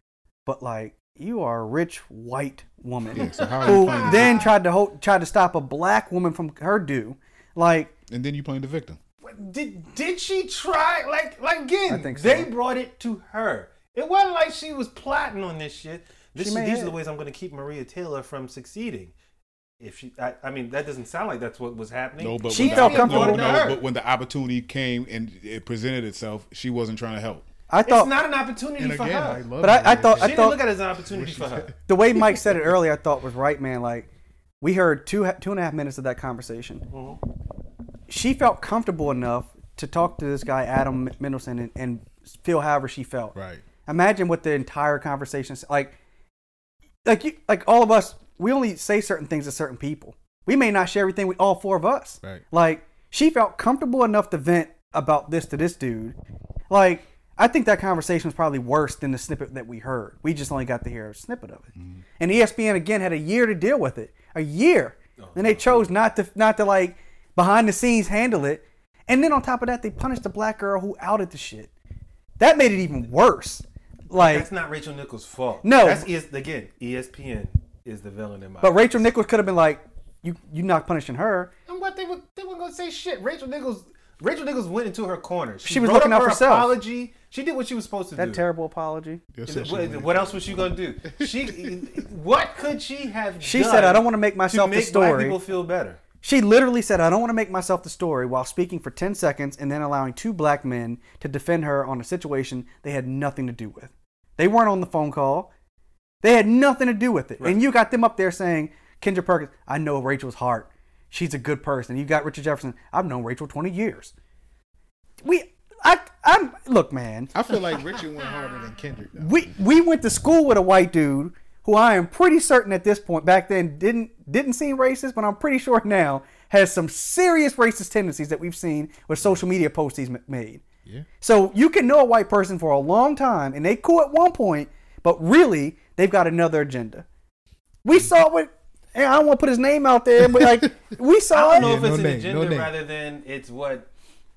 B: but like you are a rich white woman
C: Yeah, so how are you
B: who then tried to ho- tried to stop a black woman from her due. Like,
C: and then you playing the victim.
D: Did did she try? Like like again?
B: I think so.
D: They brought it to her. It wasn't like she was plotting on this shit. This
B: She
D: is,
B: may
D: these are the ways I'm going to keep Maria Taylor from succeeding. If she, I, I mean, that doesn't sound like that's what was happening.
C: No, but
B: She
C: when the
B: felt comfortable.
C: No,
D: Her.
C: no, but when the opportunity came and it presented itself, she wasn't trying to help.
B: I thought
D: it's not an opportunity
A: And
D: for
A: again,
D: her.
A: I love.
B: But I- I thought-
D: she
B: I
D: didn't
B: thought-
D: look at it as an opportunity for her. *laughs*
B: the way Mike said it earlier, I thought was right, man. Like we heard two two and a half minutes of that conversation. Mm-hmm. She felt comfortable enough to talk to this guy Adam Mendelsohn and, and feel however she felt.
A: Right.
B: Imagine what the entire conversation like. Like you, like all of us, we only say certain things to certain people. We may not share everything with all four of us.
A: Right.
B: Like she felt comfortable enough to vent about this to this dude. Like I think that conversation was probably worse than the snippet that we heard. We just only got to hear a snippet of it. Mm-hmm. And E ESPN again had a year to deal with it. A year. Oh, and they chose not to not to like behind the scenes handle it. And then on top of that, they punished the black girl who outed the shit. That made it even worse. Like
D: That's not Rachel Nichols' fault.
B: No.
D: that's ES, again ESPN is the villain in my.
B: But Rachel Nichols could have been like, "You you not punishing her."
D: And what they were they weren't gonna say shit. Rachel Nichols Rachel Nichols went into her corner. She,
B: She was
D: wrote
B: looking
D: up
B: out
D: her
B: for self.
D: apology. She did what she was supposed to
B: That
D: do.
B: That terrible apology.
C: Yes,
D: Is
C: sir,
D: it-
C: she
D: what, what else was she gonna do? *laughs* She, what could she have?
B: She
D: done
B: said, "I don't wanna make myself
D: to
B: the
D: make black
B: story."
D: people feel better.
B: She literally said, "I don't want to make myself the story," while speaking for ten seconds and then allowing two black men to defend her on a situation they had nothing to do with. They weren't on the phone call. They had nothing to do with it. And you got them up there saying, "Kendrick Perkins, I know Rachel's heart. She's a good person." You got Richard Jefferson. I've known Rachel twenty years. We, I, I'm look, man.
A: I feel like Richard went harder than Kendrick. Though.
B: we we went to school with a white dude who I am pretty certain at this point back then didn't didn't seem racist, but I'm pretty sure now has some serious racist tendencies that we've seen with social media posts he's made.
A: Yeah.
B: So you can know a white person for a long time and they cool at one point, but really they've got another agenda. We saw what and I don't want to put his name out there, but like *laughs* we saw.
D: I don't know
B: it.
D: if
A: Yeah,
D: it's
A: no
D: an
A: name,
D: agenda
A: no
D: rather than it's what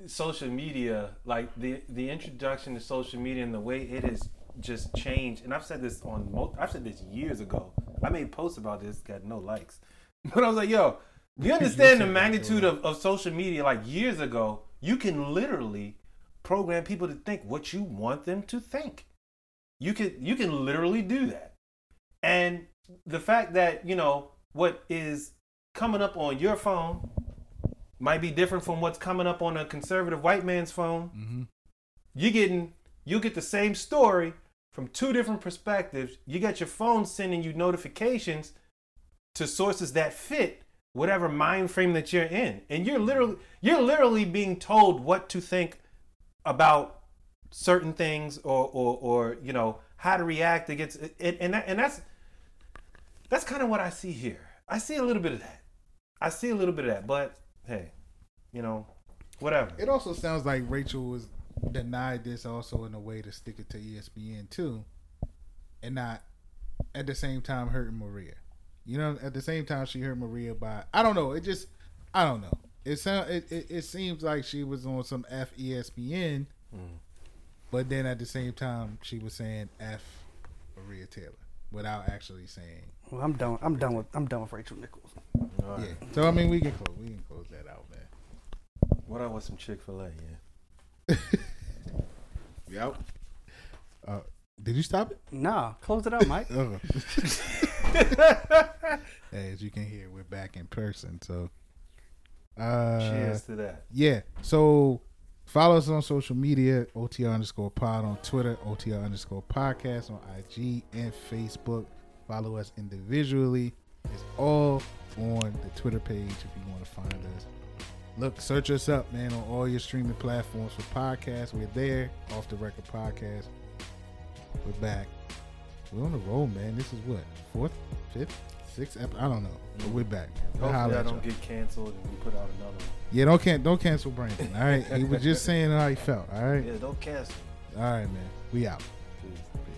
D: social media, like the the introduction to social media and the way it has just change. And I've said this on, mo- I've said this years ago. I made posts about this, got no likes, *laughs* but I was like, yo, you understand the magnitude of, of social media? Like years ago, you can literally program people to think what you want them to think. You can you can literally do that. And the fact that, you know, what is coming up on your phone might be different from what's coming up on a conservative white man's phone.
A: Mm-hmm.
D: You getting you get the same story from two different perspectives. You got your phone sending you notifications to sources that fit whatever mind frame that you're in. And you're literally you're literally being told what to think about certain things or or, or you know how to react against it and that, and that's that's kind of what I see here. I see a little bit of that. I see a little bit of that, but hey, you know, whatever.
A: It also sounds like Rachel was denied this also in a way to stick it to ESPN too, and not at the same time hurting Maria. You know, at the same time she hurt Maria by I don't know. It just I don't know. It sound it, it, it seems like she was on some F ESPN, mm. but then at the same time she was saying F Maria Taylor without actually saying
B: Well, I'm done. I'm done with I'm done with Rachel Nichols.
D: All right.
A: yeah. So I mean we can close we can close that out, man.
D: What I want some Chick Fil A, yeah. *laughs*
C: We out.
A: Uh, did you stop it?
B: Nah, close it up, Mike. *laughs* *laughs*
A: Oh. As you can hear, we're back in person. So, uh,
D: Cheers to that.
A: yeah. So, follow us on social media: OTR underscore Pod on Twitter, OTR underscore Podcast on IG and Facebook. Follow us individually. It's all on the Twitter page if you want to find us. Look, search us up, man, on all your streaming platforms for podcasts. We're there. Off the record podcast. We're back. We're on the roll, man. This is what fourth, fifth, sixth. Ep- I don't know, but we're back. Man.
D: Hopefully, I don't
A: y'all.
D: get canceled and we put out another one.
A: Yeah, don't can don't cancel Brandon. All right, he was just saying how he felt. All right,
D: Yeah, don't cancel.
A: all right, man. We out.
D: Jeez.